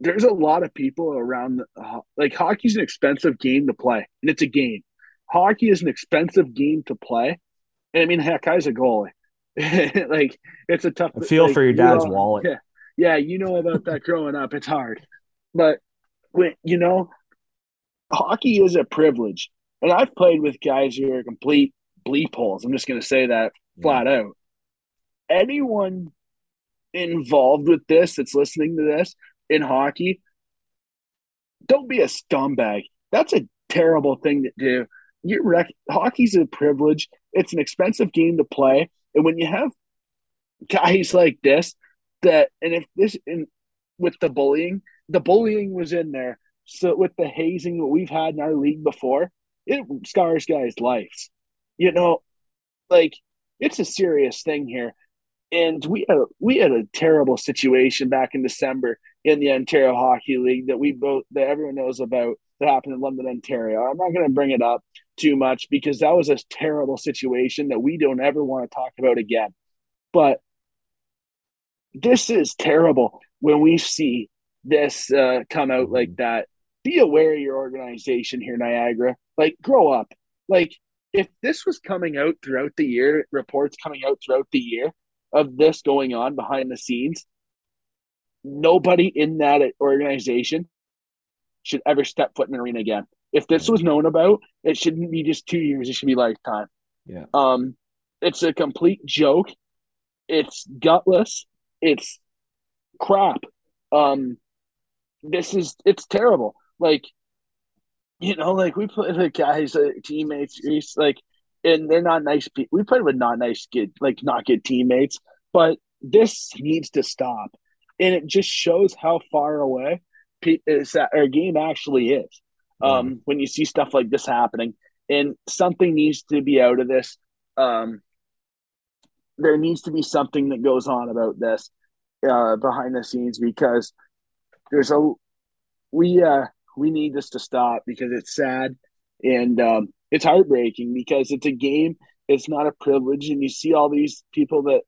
There's a lot of people around uh, like hockey's an expensive game to play and it's a game. Hockey is an expensive game to play and i mean heck i was a goalie. Like it's a tough I feel like, for your dad's you know, wallet. yeah yeah you know about that growing up it's hard. But when you know hockey is a privilege and i've played with guys who are complete bleep holes i'm just going to say that flat yeah. out anyone involved with this that's listening to this in hockey, don't be a scumbag. That's a terrible thing to do. You rec- hockey's a privilege. It's an expensive game to play, and when you have guys like this, that and if this in with the bullying, the bullying was in there. So with the hazing that we've had in our league before, it scars guys' lives. You know, like it's a serious thing here. And we had, we had a terrible situation back in December in the Ontario Hockey League that we both that everyone knows about that happened in London, Ontario. I'm not going to bring it up too much because that was a terrible situation that we don't ever want to talk about again. But this is terrible. when we see this uh, come out like Mhm. that, be aware of your organization here, Niagara. Like, grow up. Like, if this was coming out throughout the year, reports coming out throughout the year of this going on behind the scenes, nobody in that organization should ever step foot in an arena again. If this was known about, it shouldn't be just two years; it should be lifetime. Yeah. Um, it's a complete joke. It's gutless. It's crap. Um, this is it's terrible. Like, you know, like we play with guys, uh, teammates, it's like, and they're not nice people. We played with not nice, good, like not good teammates. But this needs to stop, and it just shows how far away pe- is that our game actually is. Um, when you see stuff like this happening, and something needs to be out of this. Um, there needs to be something that goes on about this uh, behind the scenes because there's a we uh we need this to stop because it's sad and um, it's heartbreaking because it's a game it's not a privilege and you see all these people that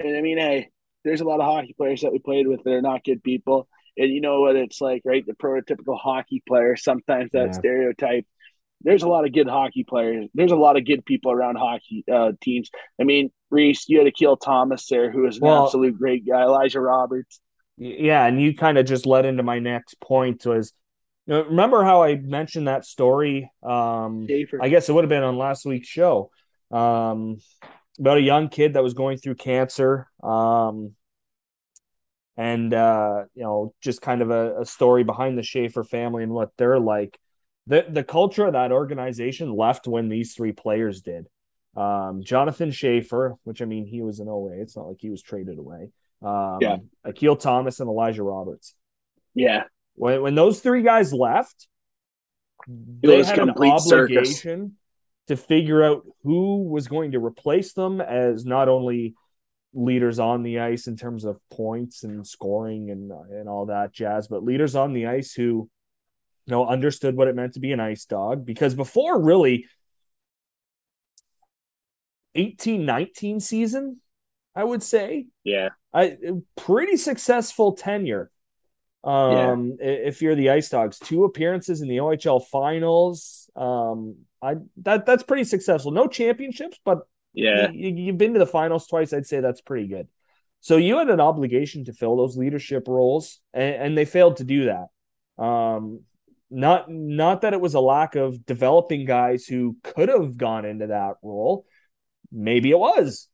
and i mean hey there's a lot of hockey players that we played with that are not good people and you know what it's like right? The prototypical hockey player sometimes that Yeah. stereotype. There's a lot of good hockey players there's a lot of good people around hockey uh, teams. I mean reese you had akil thomas there who is an Well- absolute great guy. Elijah roberts Yeah, and you kind of just led into my next point was you know, remember how I mentioned that story? Um. I guess it would have been on last week's show um, about a young kid that was going through cancer. Um, and, uh, you know, just kind of a, a story behind the Schaefer family and what they're like. The, the culture of that organization left when these three players did. Um, Jonathan Schaefer, which I mean, he was an OA. It's not like he was traded away. Um, Yeah. Akil Thomas and Elijah Roberts. yeah When when those three guys left, they was had an complete circus. obligation to figure out who was going to replace them as not only leaders on the ice in terms of points and scoring and and all that jazz, but leaders on the ice who you know understood what it meant to be an ice dog. Because before really 18 19 season, I would say, yeah I pretty successful tenure. Um, i- if you're the Ice Dogs, two appearances in the OHL finals. Um, I that that's pretty successful. No championships, but yeah you, you've been to the finals twice. I'd say that's pretty good. So you had an obligation to fill those leadership roles, and, and they failed to do that. Um, not not that it was a lack of developing guys who could have gone into that role. Maybe it was,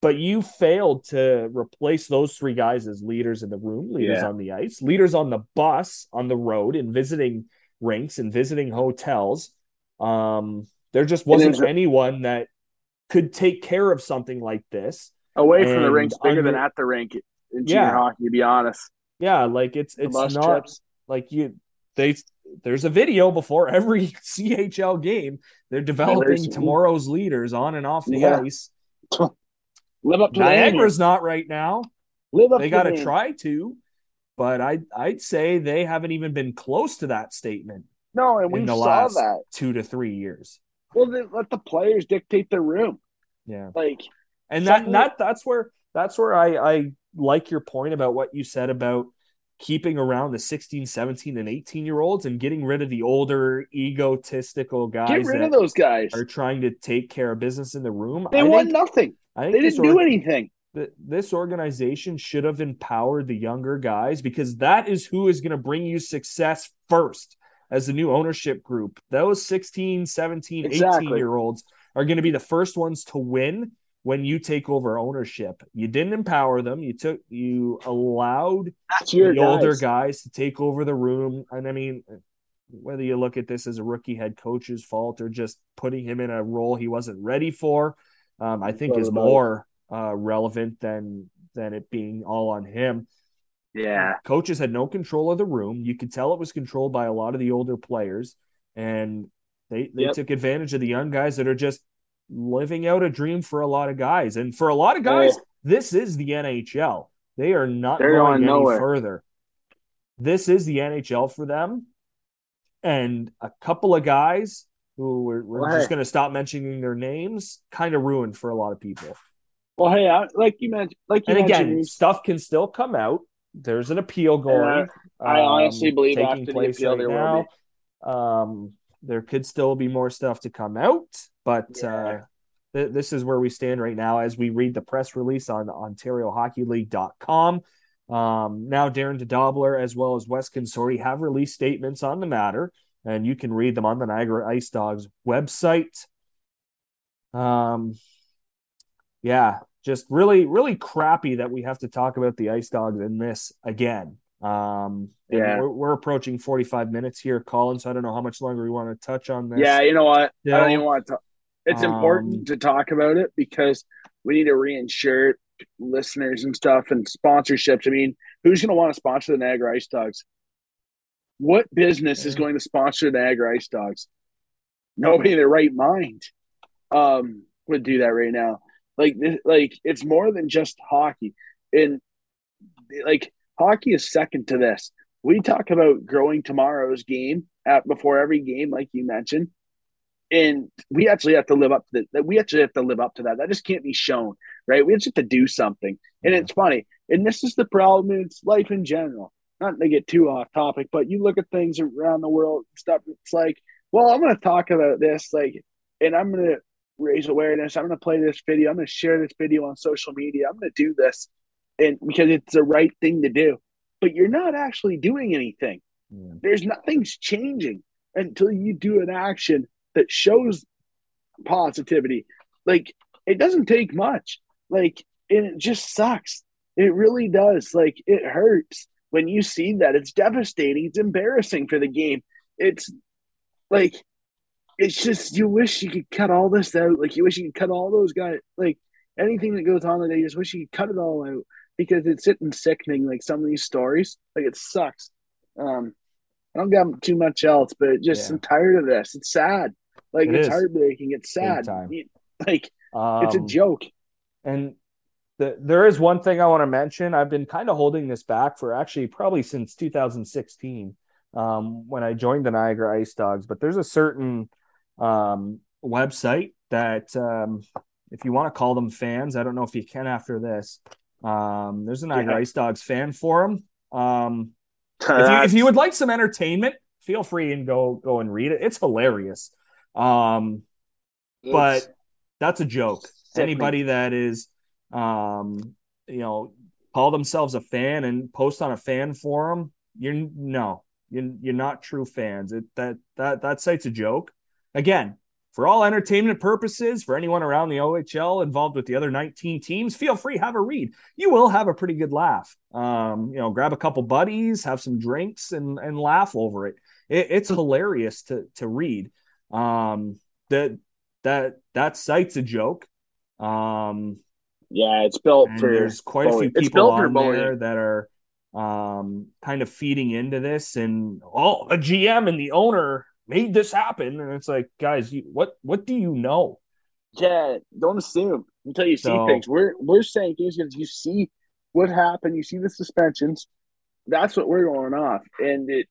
but you failed to replace those three guys as leaders in the room, leaders Yeah. on the ice, leaders on the bus, on the road, and visiting rinks and visiting hotels. Um, there just wasn't a- anyone that could take care of something like this. away from the rink's bigger than at the rink in junior Yeah. hockey. To be honest, Yeah, like it's it's not trips. like you they there's a video before every CHL game. They're developing tomorrow's leaders on and off the Yeah. ice. live up to the. Niagara's not right now. Live up They got to try to, but I I'd say they haven't even been close to that statement No, and we saw that. two to three years. Well, then let the players dictate the room. Yeah. Like, And that that that's where that's where I I like your point about what you said about keeping around the 16, 17 and 18 year olds and getting rid of the older egotistical guys get rid of those guys. are trying to take care of business in the room. They I think, nothing. I think They didn't do org- anything. this organization should have empowered the younger guys because that is who is going to bring you success first as the new ownership group. Those 16 17 18 year olds are going to be the first ones to win when you take over ownership. You didn't empower them. You took you allowed the older guys. guys to take over the room. And I mean, whether you look at this as a rookie head coach's fault or just putting him in a role he wasn't ready for, um, I think is more uh, relevant than than it being all on him. Yeah. Coaches had no control of the room. You could tell it was controlled by a lot of the older players, and they they Yep. took advantage of the young guys that are just living out a dream for a lot of guys. And for a lot of guys, Oh. this is the NHL. They are not They're going going any nowhere. further. This is the NHL for them. And a couple of guys who we're, we're Well, just hey. going to stop mentioning their names kind of ruined for a lot of people. Well, hey, I, like you mentioned, like you And mentioned, again, stuff can still come out. there's an appeal going. I honestly um, believe taking after the appeal, right there now. Um, there could still be more stuff to come out, but Yeah. uh, th- this is where we stand right now as we read the press release on OntarioHockeyLeague.com. Um, now, Darren DeDobbelaer as well as Wes Consorti have released statements on the matter, and you can read them on the Niagara Ice Dogs website. Um, yeah, just really, really crappy that we have to talk about the Ice Dogs in this again. Um, Yeah. we're, we're approaching 45 minutes here, Colin. So I don't know how much longer we want to touch on this. Yeah, you know what? I don't even want to. Talk. It's Um, important to talk about it because we need to reinsure listeners and stuff and sponsorships. I mean, who's going to want to sponsor the Niagara Ice Dogs? What business is going to sponsor the Niagara Ice Dogs? Nobody in their right mind um, would do that right now. Like, like it's more than just hockey, and like hockey is second to this. We talk about growing tomorrow's game at before every game, like you mentioned and we actually have to live up to that. We actually have to live up to that. That just can't be shown, right? We just have to do something. And it's funny, and this is the problem. It's life in general. Not to get too off topic, but you look at things around the world and stuff. It's like, well, I'm going to talk about this, like, and I'm going to raise awareness. I'm going to play this video. I'm going to share this video on social media. I'm going to do this, and because it's the right thing to do. But you're not actually doing anything Yeah. there's nothing's changing until you do an action that shows positivity. Like it doesn't take much. Like and it just sucks. It really does. Like it hurts when you see that. It's devastating. It's embarrassing for the game. It's like it's just you wish you could cut all this out. Like you wish you could cut all those guys. Like anything that goes on today, you just wish you could cut it all out because it's sitting sickening. Like some of these stories, like it sucks. Um, I don't got too much else, but just Yeah. I'm tired of this. It's sad. Like It it's is. heartbreaking. It's sad. Like Um, it's a joke. And the, there is one thing I want to mention. I've been kind of holding this back for actually probably since 2016 um, when I joined the Niagara Ice Dogs. But there's a certain um, website that, um, if you want to call them fans, I don't know if you can after this. Um, there's a Niagara Yeah. Ice Dogs fan forum. Um, if you, if you would like some entertainment, feel free and go go and read it. It's hilarious. Um, but that's a joke. Anybody that is, um, you know, call themselves a fan and post on a fan forum, you're no, you're you're not true fans. It that that that site's a joke. Again, for all entertainment purposes, for anyone around the OHL involved with the other 19 teams, feel free have a read. You will have a pretty good laugh. Um, you know, grab a couple buddies, have some drinks, and and laugh over it. it it's hilarious to to read. Um, that that that site's a joke. Um, yeah, it's built and for there's quite a few people on there that are um kind of feeding into this and oh a GM and the owner made this happen and it's like guys you what what do you know Yeah, don't assume until you see So- things. We're we're saying things because you see what happened. You see the suspensions. That's what we're going off, and it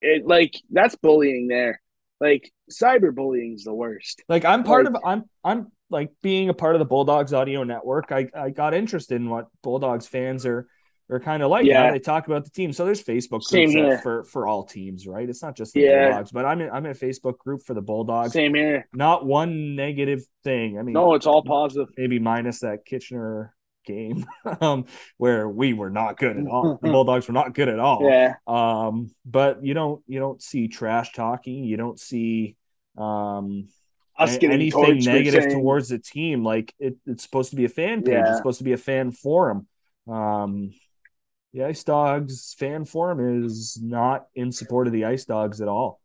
it like that's bullying there. Like cyberbullying is the worst. like I'm part Like- of I'm I'm like being a part of the Bulldogs audio network I I got interested in what Bulldogs fans are are kind of like Yeah. how they talk about the team so there's Facebook groups for for all teams right it's not just the Yeah. Bulldogs but I'm in I'm in a Facebook group for the Bulldogs Same here. not one negative thing I mean No, it's all positive. maybe minus that Kitchener game um, where we were not good at all. The Bulldogs were not good at all. Yeah, Um, but you don't you don't see trash talking. You don't see um, us getting anything negative saying- towards the team. Like it, it's supposed to be a fan page. Yeah. It's supposed to be a fan forum. Um, the Ice Dogs fan forum is not in support of the Ice Dogs at all.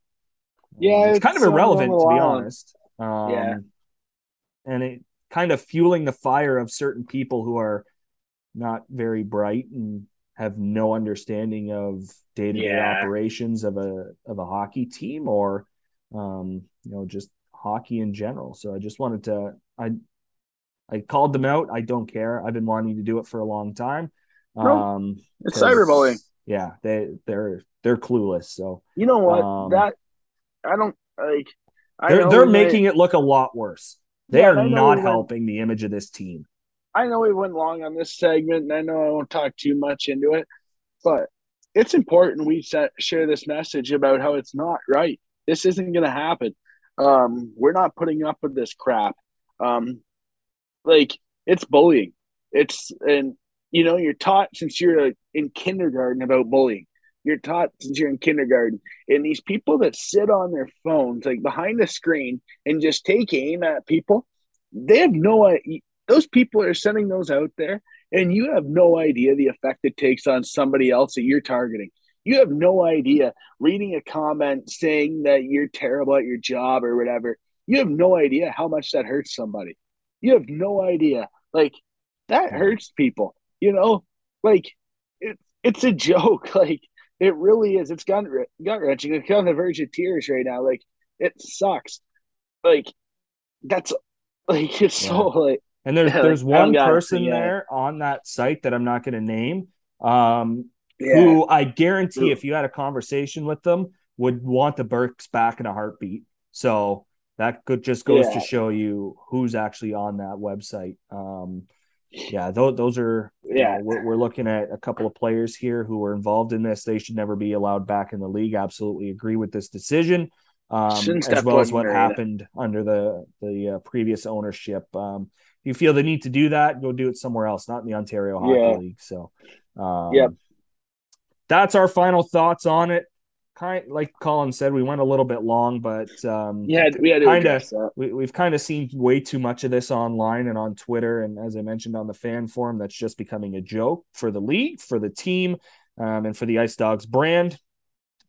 Yeah, Um, it's, it's kind of irrelevant to be honest. Um, Yeah. and it kind of fueling the fire of certain people who are not very bright and have no understanding of day-to-day Yeah. operations of a of a hockey team or um you know just hockey in general so i just wanted to i i called them out i don't care i've been wanting to do it for a long time No, um it's cyberbullying. yeah they they're they're clueless so You know what? Um, that I don't like. I they're they're making it look a lot worse they Yeah, are not helping the image of this team I know we went long on this segment, and I know I won't talk too much into it, but it's important we set, share this message about how it's not right. This isn't going to happen. Um, we're not putting up with this crap. Um, like it's bullying. It's and you know you're taught since you're in kindergarten about bullying. You're taught since you're in kindergarten, and these people that sit on their phones like behind the screen and just take aim at people, they have no. Those people are sending those out there, and you have no idea the effect it takes on somebody else that you're targeting. You have no idea reading a comment saying that you're terrible at your job or whatever. You have no idea how much that hurts somebody. You have no idea. Like that hurts people. You know, like it's it's a joke. Like it really is. It's gut gut wrenching. It's on the verge of tears right now. Like it sucks. Like that's like it's yeah. so like. And there's like, there's one person yeah. there on that site that I'm not going to name, um, yeah. who I guarantee if you had a conversation with them would want the Burkes back in a heartbeat. So that could just goes to show you who's actually on that website. Um, yeah, those, those are yeah. Know, we're, we're looking at a couple of players here who were involved in this. They should never be allowed back in the league. Absolutely agree with this decision, um, as well as what happened under the the uh, previous ownership. Um, if you feel the need to do that, go do it somewhere else, not in the Ontario Hockey yeah. League. So, um, yeah, that's our final thoughts on it kind like Colin said, we went a little bit long, but um, yeah, we had kind of we, we've kind of seen way too much of this online and on Twitter, and as I mentioned on the fan forum, that's just becoming a joke for the league, for the team, um, and for the Ice Dogs brand.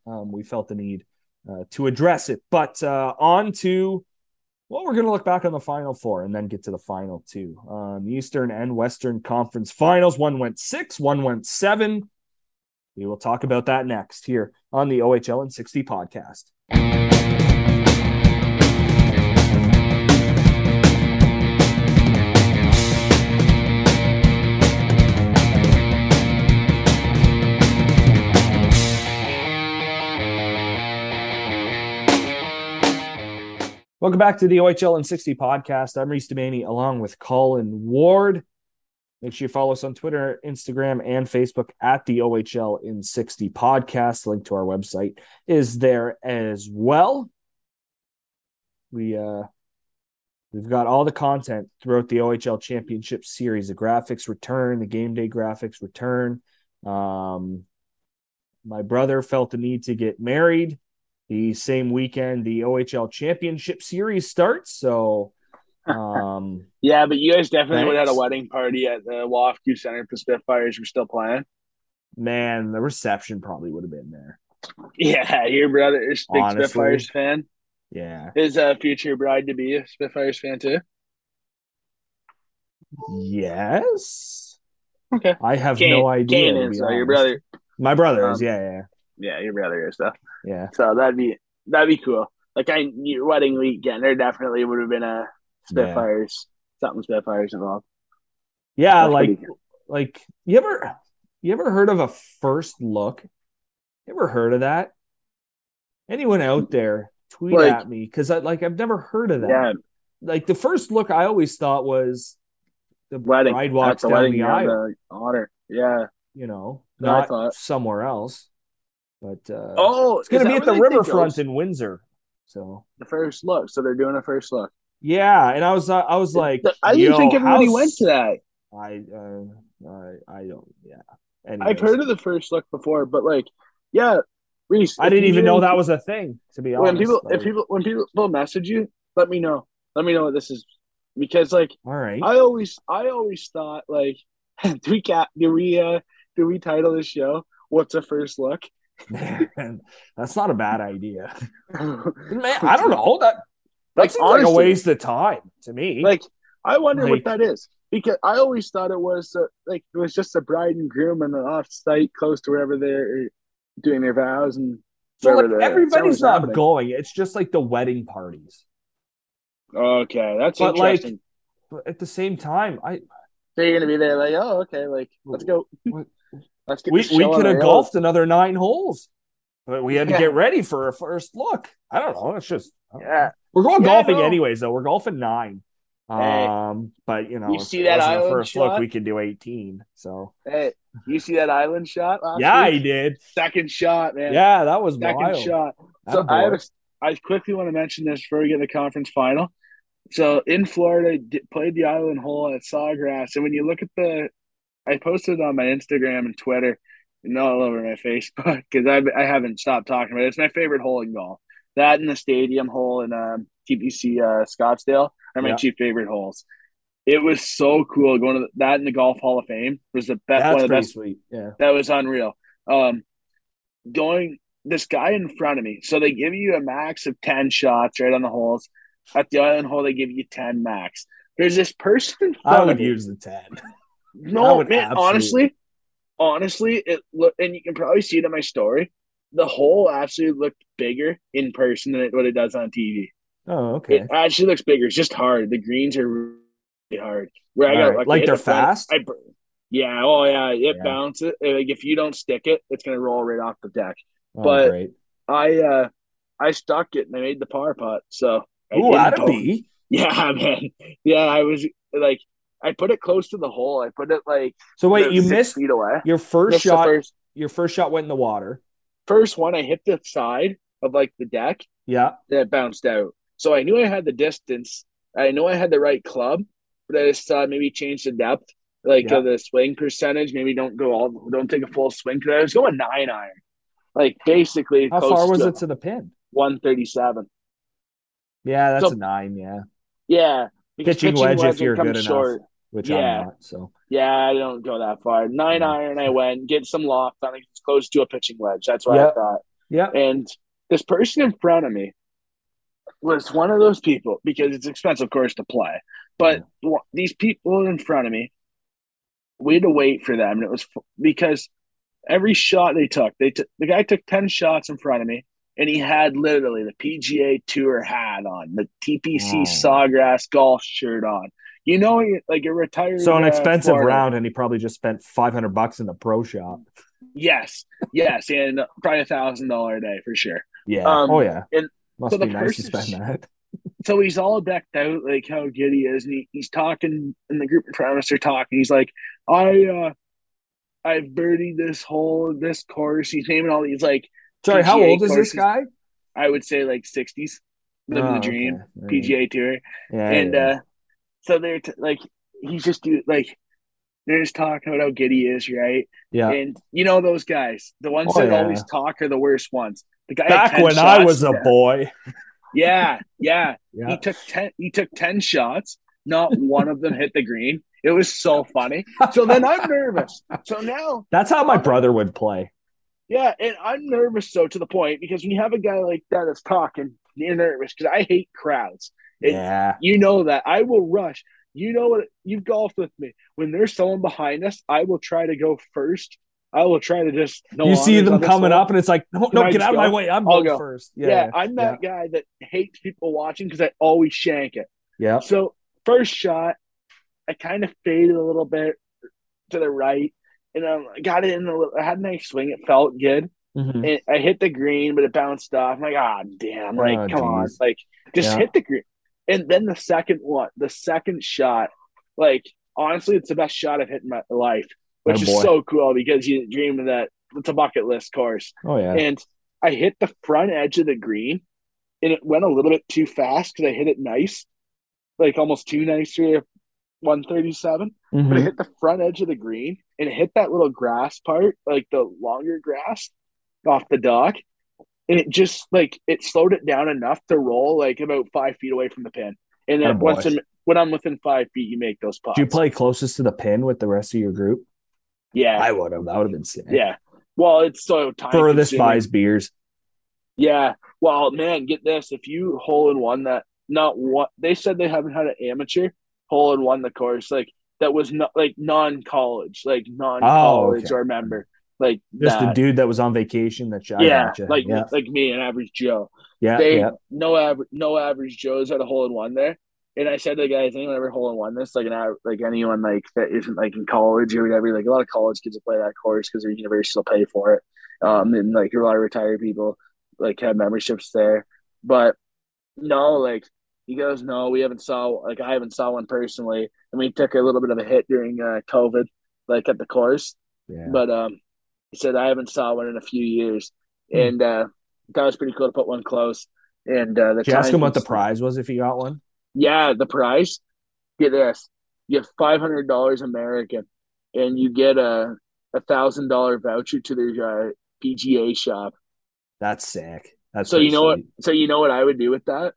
Um, we felt the need uh, to address it, but uh, on to well, we're going to look back on the final four and then get to the final two. Um, Eastern and Western Conference finals. One went six, one went seven. We will talk about that next here on the OHL in 60 podcast. Welcome back to the OHL in 60 podcast. I'm Reese Demaney along with Colin Ward. Make sure you follow us on Twitter, Instagram, and Facebook at the OHL in 60 podcast. Link to our website is there as well. We uh we've got all the content throughout the OHL championship series. The graphics return, the game day graphics return. Um my brother felt the need to get married the same weekend the OHL championship series starts. So um, yeah, but you guys definitely would have had a wedding party at the WFCU Center if the Spitfires were still playing. Man, the reception probably would have been there. Yeah, your brother is big Honestly, Spitfires fan. Yeah, is a future bride to be a Spitfires fan too? Yes. Okay. I have Kane, no idea. Kane is, so your brother. My brother um, is. Yeah, yeah. Yeah, your brother is though. Yeah. So that'd be that'd be cool. Like I, your wedding weekend, there definitely would have been a Spitfires, yeah. something Spitfires involved. Yeah, That's like like you ever you ever heard of a first look? You ever heard of that? Anyone out there tweet like, at me because I like I've never heard of that. Yeah. Like the first look I always thought was the wedding. bride walks the down wedding, the aisle. The honor. Yeah. You know, not somewhere else. But uh, oh, it's going to be at the riverfront in Windsor. So the first look. So they're doing a first look. Yeah, and I was uh, I was like, I didn't think everybody went to that. I uh, I I don't. Yeah, Anyways. I've heard of the first look before, but like, yeah, Reese. I didn't even know that was a thing. To be honest, when people like, if people when people message you, let me know. Let me know what this is because like, all right. I always I always thought like, do we cap do we uh do we title this show? What's a first look? Man, that's not a bad idea. Man, I don't know that that seems honestly, like a waste of time to me. Like, I wonder like, what that is because I always thought it was uh, like it was just a bride and groom and an off-site close to wherever they're doing their vows and. So like everybody's not happening. going. It's just like the wedding parties. Okay, that's but interesting. Like, but at the same time, I. So you're gonna be there, like, oh, okay, like, let's go. let's get. We we could have golfed another nine holes, but we had to yeah. get ready for a first look. I don't know. It's just yeah. We're going yeah, golfing anyways, though. We're golfing nine. Hey. Um, but you know, You see that island first look, we could do 18. So Hey, you see that island shot last yeah, week? he did. Second shot, man. Yeah, that was Second wild. shot. So Attaboy. I have a, I quickly want to mention this before we get in the conference final. So in Florida, played the island hole at Sawgrass, and when you look at the, I posted it on my Instagram and Twitter, and all over my Facebook because I I haven't stopped talking about it. It's my favorite hole in golf. That and the stadium hole in um, TPC uh, Scottsdale are my Yeah. two favorite holes. It was so cool going to the, that in the Golf Hall of Fame was the best That's one of the best sweet. Yeah. that was unreal. Um, going this guy in front of me. So they give you a max of ten shots right on the holes. At the island hole, they give you ten max. There's this person in I would use the 10. I no, man. absolutely- Honestly, honestly, it look, and you can probably see it in my story. The hole actually looked bigger in person than it, what it does on TV. Oh, okay. It actually looks bigger. It's just hard. The greens are really hard. Where I got right. Like they're the front- fast? I, yeah. Oh yeah. It Yeah. bounces. Like if you don't stick it, it's gonna roll right off the deck. Oh, but- great. I uh I stuck it and I made the par putt. So Ooh, that'd be. Yeah, man. Yeah, I was like I put it close to the hole. I put it like So wait, you missed feet away. your first Missed shot. first Your first shot went in the water. first one I hit the side of like the deck Yeah. that bounced out. So I knew I had the distance. I know I had the right club, but I just thought maybe change the depth, like Yeah. uh, the swing percentage. Maybe don't go all, don't take a full swing because I was going nine iron, like basically. How far was to it to the pin? One thirty seven. Yeah, that's So- a nine. Yeah, Yeah, because Pitching wedge if you're good enough. short. Which Yeah. I'm not. So Yeah, I don't go that far. Nine Yeah. iron, I went get some loft. I think it's close to a pitching wedge. That's what Yeah. I thought. yeah, And this person in front of me was one of those people because it's expensive, of course, to play. But w- these people in front of me, we had to wait for them, and it was f- because every shot they took, they took the guy took ten shots in front of me, and he had literally the PGA Tour hat on, the TPC Oh. Sawgrass golf shirt on. You know, like a retired. so an uh, expensive Florida- round, and he probably just spent five hundred bucks in the pro shop. Yes, yes, and probably a thousand dollar a day for sure. Yeah. Um, oh yeah. and Must so be nice to spend that. so he's all decked out like how good he is and he, he's talking in the group in front of us are talking he's like i uh i've birdied this hole this course he's naming all these like Sorry, how PGA old is this guy? i would say like 60s living Oh, the dream okay. Pga tour Yeah, and yeah. uh so they're t- like he's just do like they're just talking about how good he is right yeah. and you know those guys the ones Oh, that yeah. always talk are the worst ones the guy Back when I was a boy. yeah yeah Yeah. He took ten. He took ten shots. Not one of them hit the green. It was so funny. So then I'm nervous. So now, That's how my brother would play. yeah, and I'm nervous. So to the point because when you have a guy like that that's talking, you're nervous because I hate crowds. It- Yeah. You know that I will rush. You know what? You've golfed with me. When there's someone behind us, I will try to go first. I will try to just. No you see them coming up, and it's like, no, Can no, I get out of my way. I'm going go. first. Yeah, Yeah. I'm that guy that hates people watching because I always shank it. Yeah. So first shot, I kind of faded a little bit to the right, and I got it in a little. I had a nice swing. It felt good, Mhm. and I hit the green, but it bounced off. I'm like, ah, damn! Like, Oh, come on, like just Yeah. hit the green. And then the second one, the second shot, like honestly, it's the best shot I've hit in my life, which Oh, is so cool because you dream of that. It's a bucket list course. Oh yeah. And I hit the front edge of the green and it went a little bit too fast because I hit it nice, like almost too nice for a 137. But it Mhm. hit the front edge of the green and it hit that little grass part, like the longer grass off the dock. And it just like it slowed it down enough to roll like about five feet away from the pin. And then oh, Attaboy. once I'm, when I'm within five feet, you make those putts. Do you play closest to the pin with the rest of your group? Yeah, I would have. That would have been sick. yeah. Well, it's so time Furthest consuming. buys beers. Yeah. Well, man, get this. If you hole in one that not one they said they haven't had an amateur hole in one the course, like that was not like non college, like non college oh, okay. or member. Like Just that. a dude that was on vacation that shot yeah, like yeah, like me, an average Joe. yeah, they yeah. no average no average Joes had a hole in one there. And I said to the guys, anyone ever hole in one this? Like an like anyone like that isn't like in college or whatever. Like a lot of college kids that play that course because their university will pay for it. Um, and like a lot of retired people like have memberships there. But no, like He goes, no, we haven't saw like I haven't saw one personally, and we took a little bit of a hit during uh, COVID, like at the course. Yeah. But um, he said I haven't saw one in a few years, Hmm. and uh, that was pretty cool to put one close. And uh, the Did you ask him what the prize was if he got one? Yeah, the prize. Get this: you have five hundred dollars American, and you get a a thousand dollar voucher to their uh, PGA shop. That's sick. That's So you know what? So you know what I would do with that?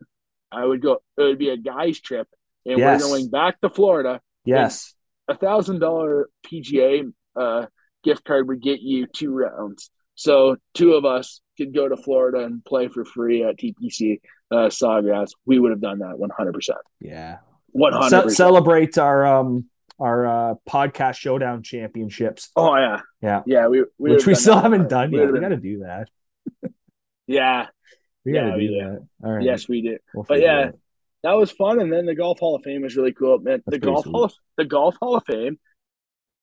I would go. It would be a guys trip, and Yes. we're going back to Florida. Yes. A thousand dollar PGA uh, gift card would get you two rounds. So two of us could go to Florida and play for free at TPC uh, Sawgrass. We would have done that one hundred percent. Yeah. One Ce- hundred percent. celebrate our um our uh podcast showdown championships, Oh yeah, Yeah. yeah. We, we which we still haven't done We yet. would've We got to do that. Yeah, We got to we do do. that. All right. yes, we did. We'll But yeah, it that was fun. And then the Golf Hall of Fame was really cool. Man, the That's Golf sweet. Hall of the Golf Hall of Fame.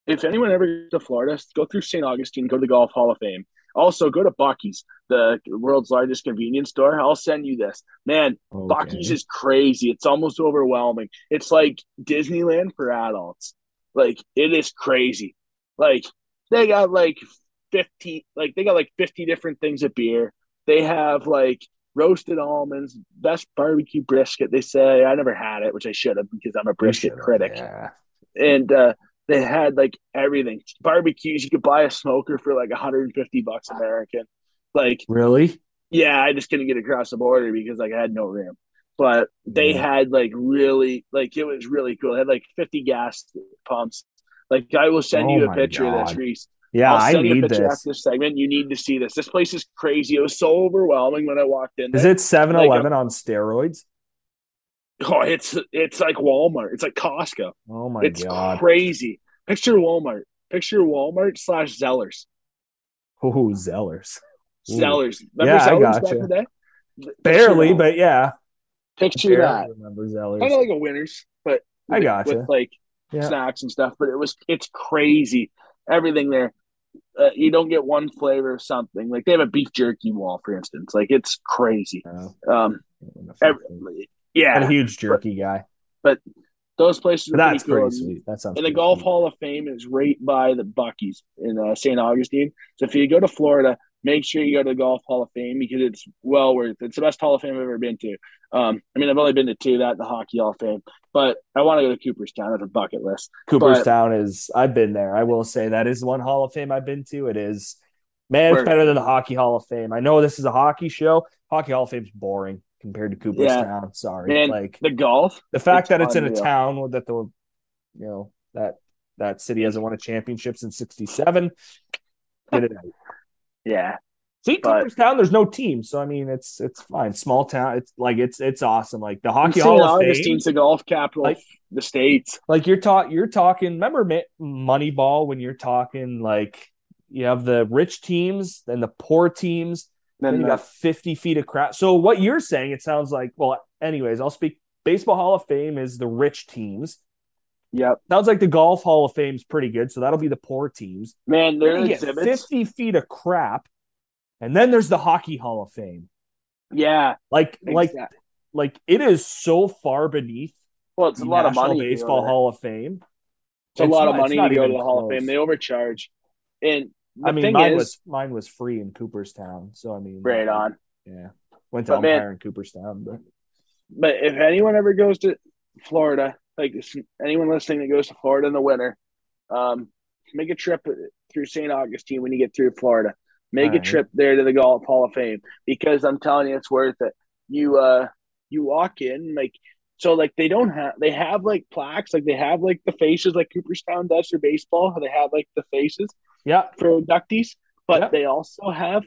If anyone ever goes to Florida, go through St. Augustine, go to the Golf Hall of Fame. Also, go to Buc-ee's, the world's largest convenience store. I'll send you this. Man, Okay. Buc-ee's is crazy. It's almost overwhelming. It's like Disneyland for adults. Like it is crazy. Like they got like 50 like they got like 50 different things of beer. They have like roasted almonds, best barbecue brisket. They say I never had it, which I should have because I'm a brisket critic. Yeah. And uh they had like everything. Barbecues, you could buy a smoker for like 150 bucks American. Like Really? yeah, I just couldn't get across the border because like I had no room. But they Yeah. had like really like it was really cool. They had like 50 gas pumps. Like I will send Oh you a picture of this, Reese. Yeah, I'll I send you a need picture this. after this segment. You need to see this. This place is crazy. It was so overwhelming when I walked in. Is it 7-Eleven on steroids? Oh, it's it's like Walmart. It's like Costco. Oh my it's god. crazy. Picture Walmart. Picture Walmart slash Zellers. Oh, Zellers. Ooh. Zellers. Yeah, I Zellers back gotcha. in the day? Picture Barely, but yeah. picture Barely that. remember Zellers? Kind of like a Winners, but I with- gotcha. with like Yeah. snacks and stuff. But it was it's crazy. Everything there. Uh, you don't get one flavor of something. Like they have a beef jerky wall, for instance. Like it's crazy. Oh, Um, every, I'm a huge jerky guy. But those places are But that's pretty cool. sweet. That sounds And the Golf. Hall of Fame is right by the Buc-ee's in uh, St. Augustine. So if you go to Florida, make sure you go to the Golf Hall of Fame because it's well worth it. It's the best Hall of Fame I've ever been to. Um, I mean, I've only been to two, that and the Hockey Hall of Fame, but I want to go to Cooperstown as a bucket list. Cooperstown is I've been there. I will say that is one Hall of Fame I've been to. It is man, it's better than the Hockey Hall of Fame. I know this is a hockey show. Hockey Hall of Fame's boring compared to Cooperstown. Sorry. Man, like The golf, the fact that it's in a town that the you know that that city hasn't won a championship since sixty seven. Get it out. yeah, See, But- Cooperstown, there's no team, so I mean, it's it's fine. Small town, it's like it's it's awesome. Like the Hockey. Hall of Fame, Augustine's the golf capital Like- the states. like you're talking you're talking remember moneyball when you're talking like you have the rich teams and the poor teams then you uh, got 50 feet of crap. So what you're saying it sounds like well anyways i'll speak baseball hall of fame is the rich teams. Yep, sounds like the golf hall of fame's pretty good so that'll be the poor teams. Man, then there you get 50 feet of crap and then there's the hockey hall of fame. Yeah, like like like it is so far beneath well, it's a the lot of money. baseball hall of fame. It's a lot of money not to go to the Hall of. Fame. They overcharge, and the I mean, mine is, was mine was free in Cooperstown, so I mean, right on. Yeah, went to But man- in Cooperstown, but But if anyone ever goes to Florida, like anyone listening that goes to Florida in the winter, um, make a trip through St. Augustine when you get through Florida. Make a trip there to the Golf Hall of Fame because I'm telling you, it's worth it. You uh, you walk in like so like they don't have they have like plaques like they have like the faces like Cooperstown does for baseball. They have like the faces yeah, for inductees, but Yeah. they also have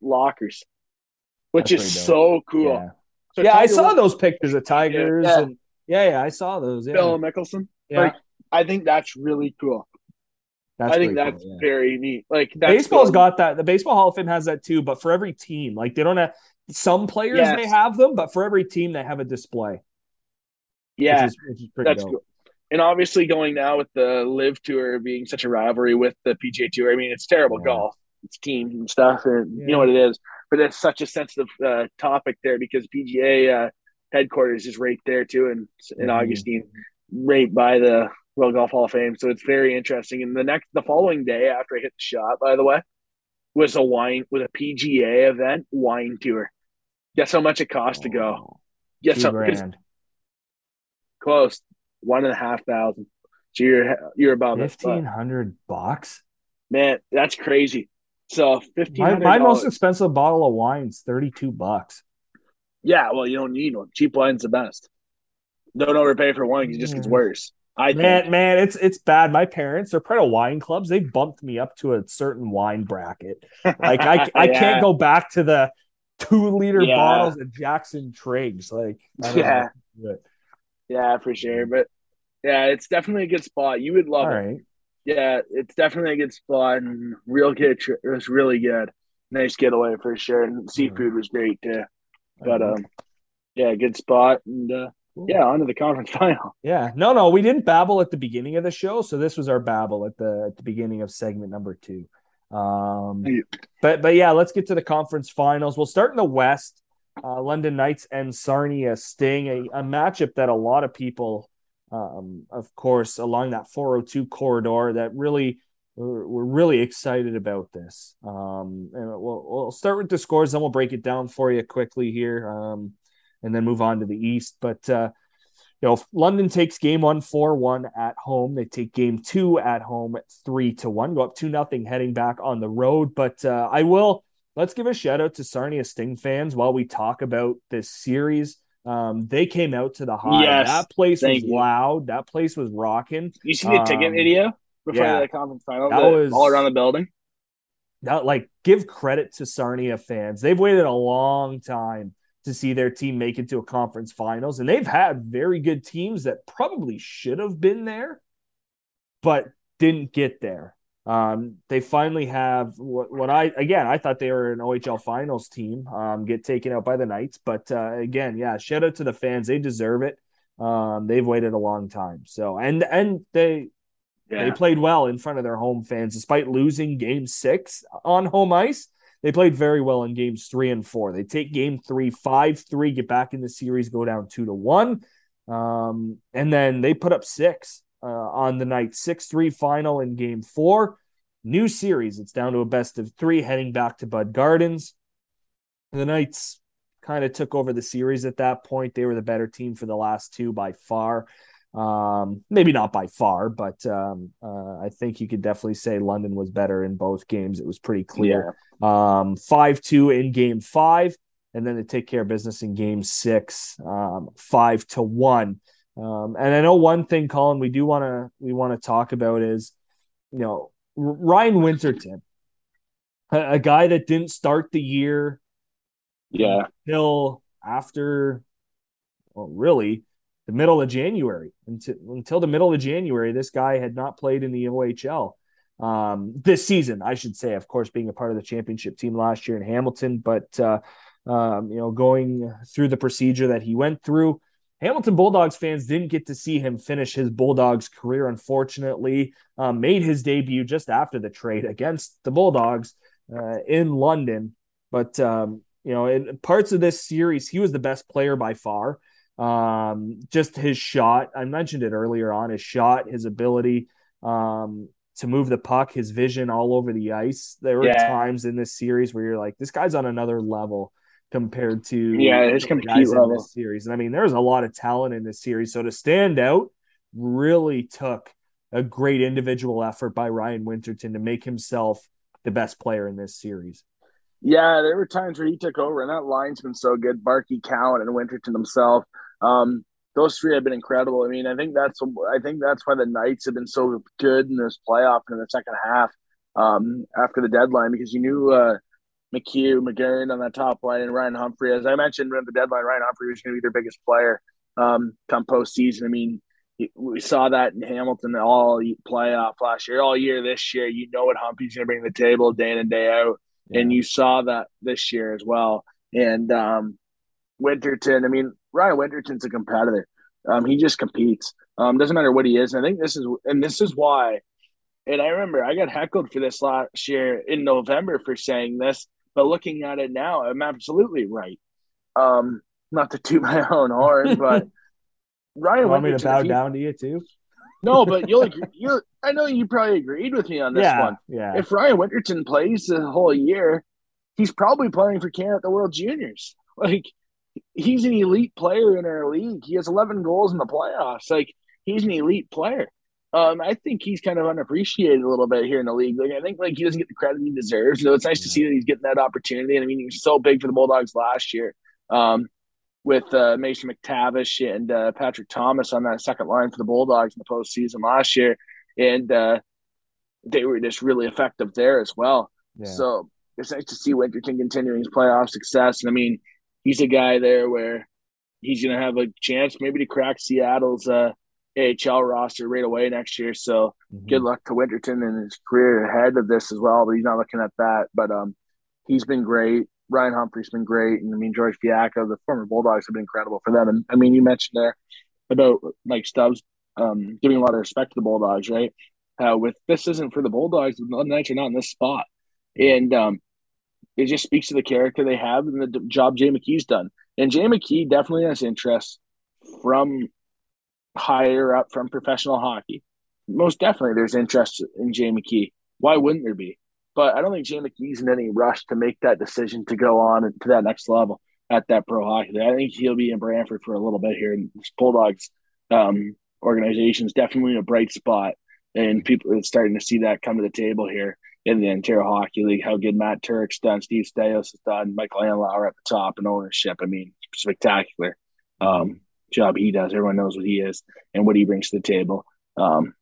lockers, which That's is so cool. yeah, So yeah. I saw Woods- those pictures of Tigers, Yeah. and yeah, yeah, I saw those. Yeah, Phil Mickelson. yeah. like, I think that's really cool. that's I think that's cool, yeah. very neat. Like that's Baseball's cool. got that. The Baseball Hall of Fame has that too, but for every team, like they don't have some players Yes. may have them, but for every team they have a display. yeah, which is, which is pretty that's dope. cool. And obviously, going now with the LIV Tour being such a rivalry with the PGA Tour, I mean, it's terrible Yeah. golf. It's teams and stuff, and you know what it is. But it's such a sensitive uh, topic there because PGA uh, headquarters is right there too, in in Mhm. Augustine, right by the World Golf Hall of Fame. So it's very interesting. And the next, the following day after I hit the shot, by the way, was a wine with a PGA event wine tour. Guess how much it cost to go? Oh, Guess how grand. close one and a half thousand. So you're you're about Fifteen hundred bucks. man, that's crazy. So fifteen My, my most expensive bottle of wine is thirty two bucks. Yeah, well, you don't need one. Cheap wine's the best. Don't overpay for wine; it just gets worse. I think. Man, man, it's it's bad. My parents, they're part of wine clubs. They bumped me up to a certain wine bracket. Like I, I can't go back to the two liter Yeah. bottles of Jackson Triggs. Like, Yeah. know. Yeah, for sure. But yeah, it's definitely a good spot. You would love all it. right. Yeah, it's definitely a good spot and real good. It was really good. Nice getaway for sure, and seafood was great too. But um, yeah, good spot, and uh, yeah, on to the conference final. Yeah, no, no, we didn't babble at the beginning of the show, so this was our babble at the at the beginning of segment number two. Um, but but yeah, let's get to the conference finals. We'll start in the West. Uh, London Knights and Sarnia Sting, a, a matchup that a lot of people, um, of course, along that 402 corridor, that really we're, really excited about this. Um, and we'll, we'll start with the scores, then we'll break it down for you quickly here, um, and then move on to the East. But uh, you know, London takes game one four one at home. They take game two at home at three to one. Go up two nothing heading back on the road. But uh, I will let's give a shout out to Sarnia Sting fans while we talk about this series. Um, they came out to the high. Yes, that place was you. loud. That place was rocking. You see the ticket Um, video before yeah. the conference final? That was- all around the building. That like give credit to Sarnia fans. They've waited a long time to see their team make it to a conference finals, and they've had very good teams that probably should have been there, but didn't get there. Um, they finally have what, what I again I thought they were an OHL finals team. Um, get taken out by the Knights, but uh, again, yeah, shout out to the fans. They deserve it. Um, they've waited a long time. So and and they Yeah, they played well in front of their home fans, despite losing game six on home ice. They played very well in games three and four. They take game three, five, three, get back in the series, go down two to one. Um, and then they put up six uh, on the night, 6 3 final in game four. New series. It's down to a best of three heading back to Bud Gardens. The Knights kind of took over the series at that point. They were the better team for the last two by far. Um, maybe not by far, but um, uh, I think you could definitely say London was better in both games. It was pretty clear. Um, five two in game five, and then they take care of business in game six, um, five to one. Um, and I know one thing, Colin, we do want to we want to talk about is, you know, Ryan Winterton, a, a guy that didn't start the year yeah, until after, well, really the middle of January. Until until the middle of January, this guy had not played in the OHL um, this season, I should say. Of course, being a part of the championship team last year in Hamilton, but uh, um, you know, going through the procedure that he went through. Hamilton Bulldogs fans didn't get to see him finish his Bulldogs career, unfortunately. Um, made his debut just after the trade against the Bulldogs uh, in London. But, um, you know, in parts of this series, he was the best player by far. Um, just his shot, I mentioned it earlier on his shot, his ability um, to move the puck, his vision all over the ice. There were Yeah. times in this series where you're like, this guy's on another level compared to Yeah, his some of the compete level. this series. And I mean, there's a lot of talent in this series. So to stand out really took a great individual effort by Ryan Winterton to make himself the best player in this series. Yeah, there were times where he took over, and that line's been so good. Barkey, Cowan, and Winterton himself. Um, those three have been incredible. I mean, I think that's I think that's why the Knights have been so good in this playoff in the second half um, after the deadline because you knew uh, McHugh, McGurn on that top line, and Ryan Humphrey. As I mentioned at the deadline, Ryan Humphrey was going to be their biggest player um, come postseason. I mean, we saw that in Hamilton all playoff last year, all year this year. You know what Humphrey's going to bring to the table day in and day out and you saw that this year as well. And um, Winterton, I mean, Ryan Winterton's a competitor. Um, he just competes. Um, doesn't matter what he is. And I think this is, and this is why. And I remember I got heckled for this last year in November for saying this, but looking at it now, I'm absolutely right. Um, not to toot my own horn, but Ryan You want me to bow down to you too? No, but you'll agree, you. I know you probably agreed with me on this yeah, one. yeah. If Ryan Winterton plays the whole year, he's probably playing for Canada at the World Juniors. Like he's an elite player in our league. He has 11 goals in the playoffs. Like he's an elite player. Um, I think he's kind of unappreciated a little bit here in the league. Like I think like he doesn't get the credit he deserves. So it's nice to see that he's getting that opportunity. And I mean, he was so big for the Bulldogs last year. Um, with uh, Mason McTavish and uh, Patrick Thomas on that second line for the Bulldogs in the postseason last year, and uh, they were just really effective there as well. yeah. So it's nice to see Winterton continuing his playoff success. And I mean, he's a guy there where he's going to have a chance maybe to crack Seattle's uh, AHL roster right away next year. So Mhm. good luck to Winterton and his career ahead of this as well. But he's not looking at that. But um, he's been great. Ryan Humphrey's been great, and I mean George Diaco, the former Bulldogs, have been incredible for them. And I mean, you mentioned there about Mike Stubbs um, giving a lot of respect to the Bulldogs, right? How with this isn't for the Bulldogs, the Knights are not in this spot, and um, it just speaks to the character they have and the d- job Jay McKee's done. And Jay McKee definitely has interest from higher up from professional hockey. Most definitely, there's interest in Jay McKee. Why wouldn't there be? But I don't think Jay McKee's in any rush to make that decision to go on to that next level at that pro hockey. I think he'll be in Brantford for a little bit here. And this Bulldogs um, organization is definitely a bright spot, and people are starting to see that come to the table here in the Ontario Hockey League. How good Matt Turk's done, Steve Staios has done, Michael Andlauer at the top and ownership. I mean, spectacular um, job he does. Everyone knows what he is and what he brings to the table. Um,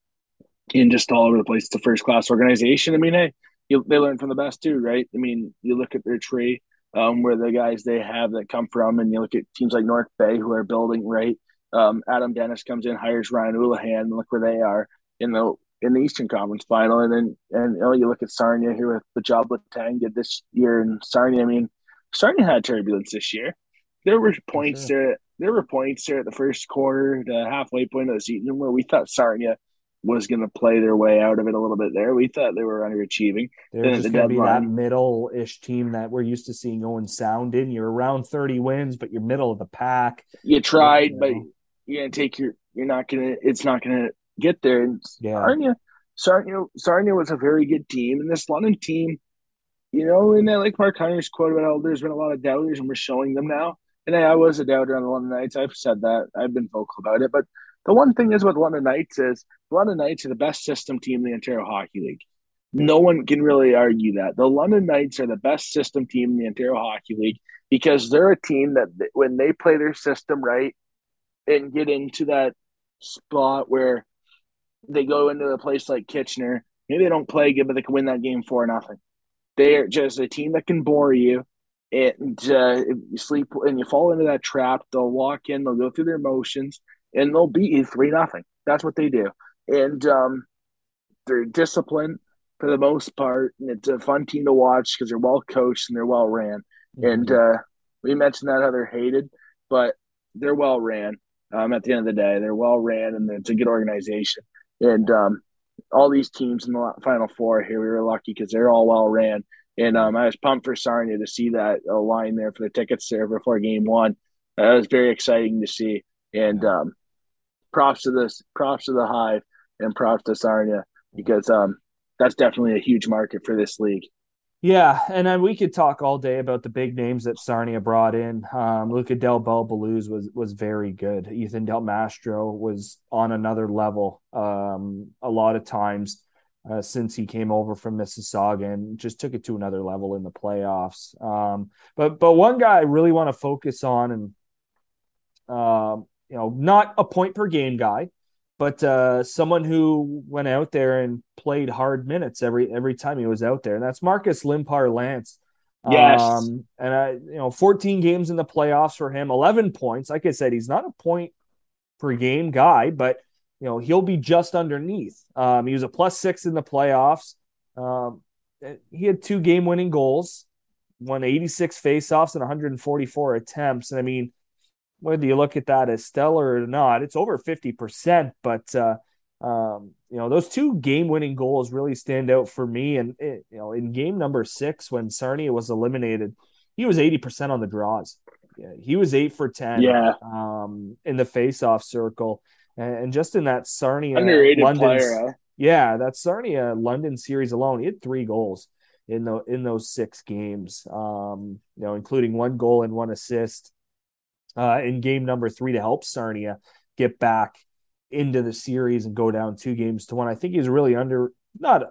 and just all over the place. It's a first class organization. I mean, hey, you, they learn from the best too, right? I mean, you look at their tree, um, where the guys they have that come from, and you look at teams like North Bay who are building, right? Um, Adam Dennis comes in, hires Ryan Oulahen, and look where they are in the in the Eastern Conference Final, and then and you, know, you look at Sarnia here with the job Letang did this year, and Sarnia. I mean, Sarnia had turbulence this year. There were points sure. there. There were points there at the first quarter, the halfway point of the season, where we thought Sarnia was going to play their way out of it a little bit. There, we thought they were underachieving. They're Then just the going to be that middle-ish team that we're used to seeing Owen Sound in. You're around 30 wins, but you're middle of the pack. You tried, Yeah. but you're gonna take your. You're not gonna. It's not gonna get there. And Yeah. Sarnia, Sarnia, Sarnia was a very good team, and this London team, you know, and I like Mark Hunter's quote about how there's been a lot of doubters, and we're showing them now. And I, was a doubter on the London Knights. I've said that. I've been vocal about it. But the one thing is with London Knights is London Knights are the best system team in the Ontario Hockey League. No one can really argue that. The London Knights are the best system team in the Ontario Hockey League because they're a team that when they play their system right and get into that spot where they go into a place like Kitchener, maybe they don't play good, but they can win that game for nothing. They are just a team that can bore you. And uh, you sleep and you fall into that trap, they'll walk in, they'll go through their motions, and they'll beat you three nothing. That's what they do. And um, they're disciplined for the most part, and it's a fun team to watch because they're well coached and they're well ran. And Mm-hmm. uh, we mentioned that how they're hated, but they're well ran. Um, at the end of the day, they're well ran, and it's a good organization. And um, all these teams in the final four here, we were lucky because they're all well ran. And um, I was pumped for Sarnia to see that uh, line there for the tickets there before game one. That was very exciting to see. And um, props to this, props to the Hive, and props to Sarnia because um, that's definitely a huge market for this league. Yeah, and then we could talk all day about the big names that Sarnia brought in. Um, Luca Del Bel Belluz was was very good. Ethan Del Mastro was on another level. Um, a lot of times uh, since he came over from Mississauga and just took it to another level in the playoffs. Um, but but one guy I really want to focus on, and um, you know, not a point per game guy, but uh, someone who went out there and played hard minutes every every time he was out there, and that's Marcus Limpar Lance. Yes. Um, and I, you know, 14 games in the playoffs for him, 11 points. Like I said, he's not a point per game guy, but you know, he'll be just underneath. Um, he was a plus six in the playoffs. Um, he had two game winning goals, won 86 faceoffs and 144 attempts. And I mean, whether you look at that as stellar or not, it's over 50%. But, uh, um, you know, those two game winning goals really stand out for me. And, it, you know, in game number six, when Sarnia was eliminated, he was 80% on the draws. he was eight for ten. Yeah. Um, in the face-off circle, and, and just in that Sarnia Underrated London's- player. Yeah, that Sarnia London series alone, he had three goals in the in those six games. Um, you know, including one goal and one assist uh, in game number three to help Sarnia get back into the series and go down two games to one. I think he's really under not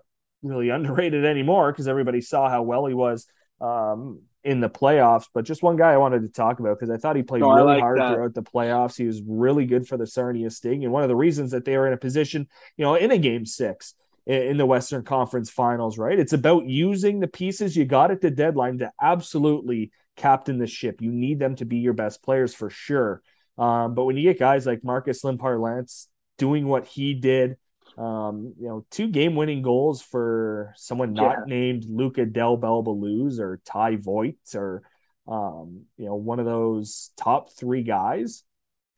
really underrated anymore because everybody saw how well he was um, in the playoffs. But just one guy I wanted to talk about because I thought he played No, really like hard that. throughout the playoffs. He was really good for the Sarnia Sting, and one of the reasons that they were in a position, you know, in a game six in, the Western Conference Finals. Right, it's about using the pieces you got at the deadline to absolutely captain the ship. You need them to be your best players for sure. Um, but when you get guys like Marcus Limpar Lance doing what he did, um, you know, two game winning goals for someone not Yeah. named Luca Del Bel Belluz or Ty Voit or, um, you know, one of those top three guys,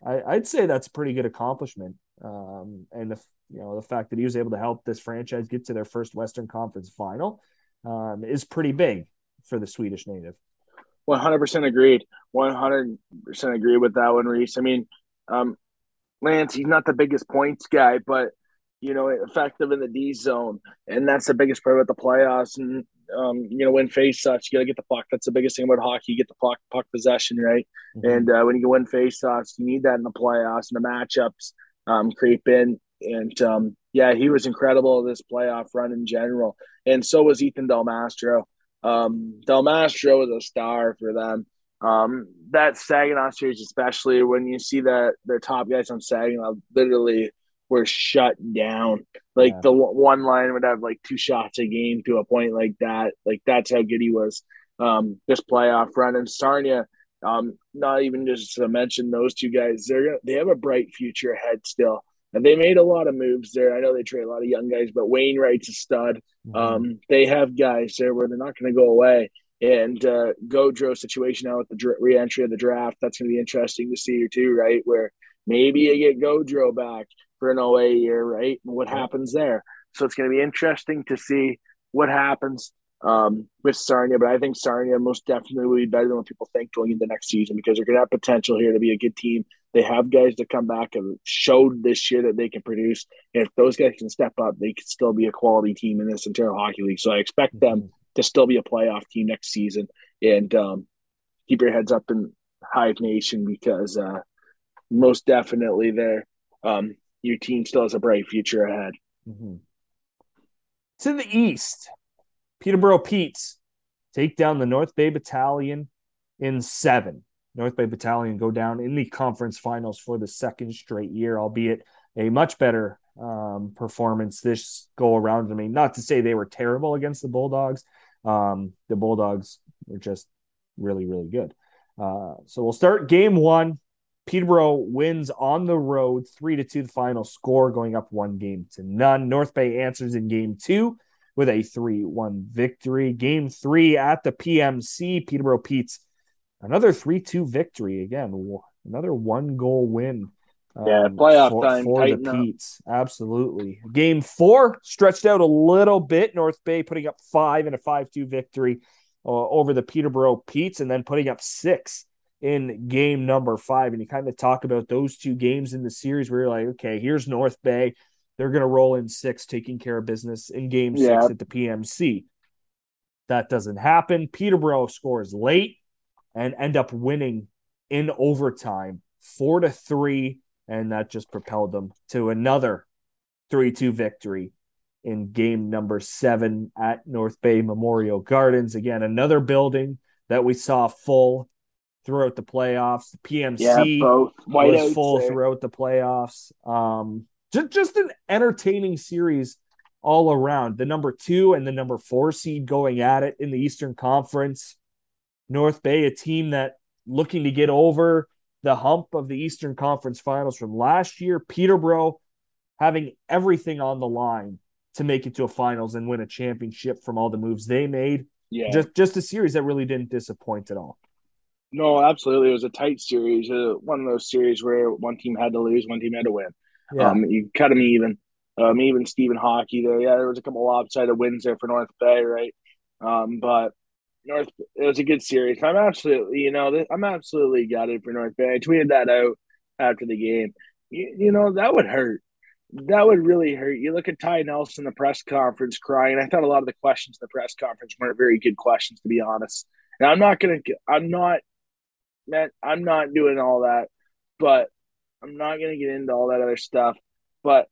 I, I'd say that's a pretty good accomplishment. Um, and the, you know, the fact that he was able to help this franchise get to their first Western Conference final um, is pretty big for the Swedish native. One hundred percent agreed. One hundred percent agree with that one, Reese. I mean, um, Lance, he's not the biggest points guy, but you know, effective in the D zone, and that's the biggest part about the playoffs. And um, you know, when face offs, you got to get the puck. That's the biggest thing about hockey. You get the puck, puck possession, right? And uh, when you win face offs, you need that in the playoffs and the matchups um, creep in. And um, yeah, he was incredible this playoff run in general, and so was Ethan Del Mastro. Um, Del Mastro was a star for them. Um, that Saginaw series, especially when you see that their top guys on Saginaw literally were shut down. Like Yeah. the one line would have like two shots a game to a point like that. Like that's how good he was. Um, this playoff run and Sarnia. Um, not even just to mention those two guys. They're they have a bright future ahead still. And they made a lot of moves there. I know they trade a lot of young guys, but Wainwright's a stud. Mhm. Um, they have guys there where they're not going to go away. And uh, Gaudreau situation now with the re-entry of the draft, that's going to be interesting to see here too, right? Where maybe you get Gaudreau back for an OA year, right? And what happens there? So it's going to be interesting to see what happens um, with Sarnia. But I think Sarnia most definitely will be better than what people think going into next season because they're going to have potential here to be a good team. They have guys to come back and showed this year that they can produce. And if those guys can step up, they could still be a quality team in this entire hockey league. So I expect them to still be a playoff team next season. And um, keep your heads up in Hive Nation because uh, most definitely there, um, your team still has a bright future ahead. Mhm. To the east, Peterborough Petes take down the North Bay Battalion in seven. North Bay Battalion go down in the conference finals for the second straight year, albeit a much better um, performance this go around. I mean, not to say they were terrible against the Bulldogs. Um, the Bulldogs were just really, really good. Uh, so we'll start game one. Peterborough wins on the road, three to two, the final score, going up one game to none. North Bay answers in game two with a 3 1 victory. Game three at the PMC, Peterborough Petes another 3 2 victory. Again, another one goal win. Yeah, um, playoff for, time, for the up. Petes. Absolutely. Game four stretched out a little bit. North Bay putting up five in a 5 2 victory uh, over the Peterborough Petes and then putting up six in game number five. And you kind of talk about those two games in the series where you're like, okay, here's North Bay. They're going to roll in six, taking care of business in game Yeah. six at the PMC. That doesn't happen. Peterborough scores late and end up winning in overtime, four to three. And that just propelled them to another 3 2 victory in game number seven at North Bay Memorial Gardens. Again, another building that we saw full throughout the playoffs. The PMC Yeah, both was full there. throughout the playoffs. Um, just just an entertaining series all around. The number two and the number four seed going at it in the Eastern Conference. North Bay, a team that looking to get over the hump of the Eastern Conference Finals from last year. Peterborough having everything on the line to make it to a finals and win a championship from all the moves they made. Yeah, Just just a series that really didn't disappoint at all. No, absolutely. It was a tight series. Uh, one of those series where one team had to lose, one team had to win. Yeah. Um, you cut them even. Um, even Stephen Hockey there. Yeah, there was a couple lopsided wins there for North Bay, right? Um, but North. It was a good series. I'm absolutely, you know, I'm absolutely gutted for North Bay. I tweeted that out after the game. You, you know, that would hurt. That would really hurt. You look at Ty Nelson, the press conference, crying. I thought a lot of the questions in the press conference weren't very good questions, to be honest. And I'm not gonna. I'm not. Man, I'm not doing all that, but I'm not gonna get into all that other stuff. But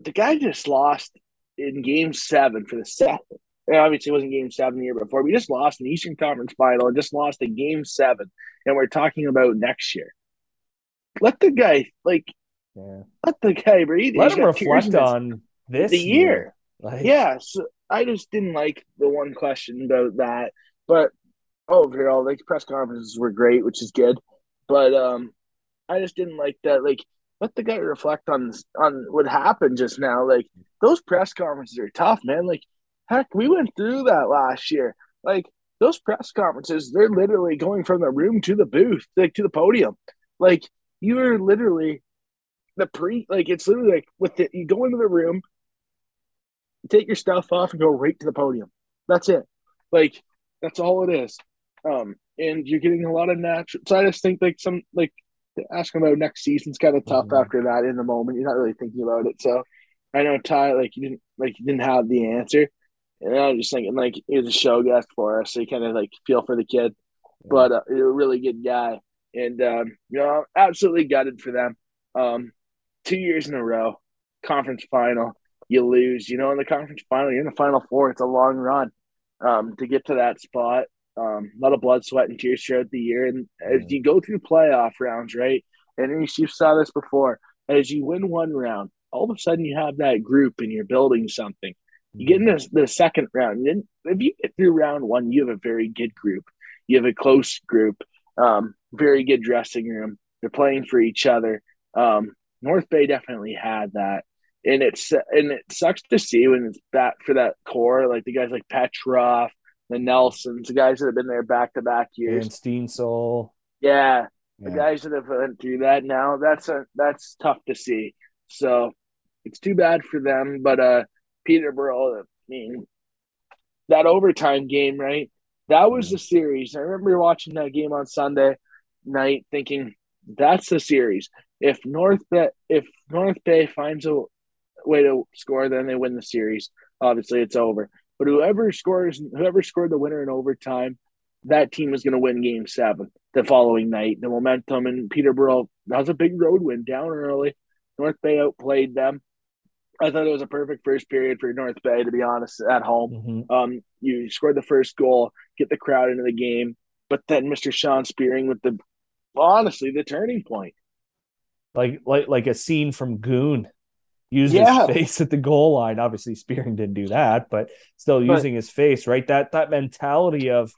the guy just lost in Game Seven for the second obviously it wasn't game seven the year before. We just lost an Eastern Conference final and just lost a game seven. And we're talking about next year. Let the guy like yeah. let the guy breathe. Let He's him reflect on this the year. year. Like... Yeah. So I just didn't like the one question about that. But overall, like press conferences were great, which is good. But um I just didn't like that like let the guy reflect on on what happened just now. Like those press conferences are tough, man. Like Heck, we went through that last year. Like those press conferences, they're literally going from the room to the booth, like to the podium. Like you are literally the pre like it's literally like with the you go into the room, take your stuff off and go right to the podium. That's it. Like that's all it is. Um and you're getting a lot of natural so I just think like some like asking about next season's kind of tough mm-hmm. after that in the moment. You're not really thinking about it. So I know Ty like you didn't like you didn't have the answer. And I was just thinking, like, he was a show guest for us, so you kind of like feel for the kid. Yeah. But uh, he's a really good guy, and um, you know, absolutely gutted for them. Um, two years in a row, conference final, you lose. You know, in the conference final, you're in the final four. It's a long run um, to get to that spot. Um, a lot of blood, sweat, and tears throughout the year. And as you go through playoff rounds, right, and you saw this before, as you win one round, all of a sudden you have that group and you're building something. You get in the, the second round. Then if you get through round one, you have a very good group. You have a close group, um, very good dressing room. They're playing for each other. Um, North Bay definitely had that, and it's and it sucks to see when it's back for that core, like the guys like Petrov, the Nelsons, the guys that have been there back to back years. And Steensel. Yeah, yeah, the guys that have went through that now. That's a that's tough to see. So it's too bad for them, but uh Peterborough. I mean, that overtime game, right? That was the series. I remember watching that game on Sunday night, thinking that's the series. If North Bay, if North Bay finds a way to score, then they win the series. Obviously, it's over. But whoever scores, whoever scored the winner in overtime, that team is going to win Game Seven the following night. The momentum in Peterborough that was a big road win down early. North Bay outplayed them. I thought it was a perfect first period for North Bay, to be honest, at home. Mm-hmm. Um, you scored the first goal, get the crowd into the game, but then Mr. Sean Spearing with the honestly the turning point. Like like like a scene from Goon. Used yeah. his face at the goal line. Obviously, Spearing didn't do that, but still using his face, right? That that mentality of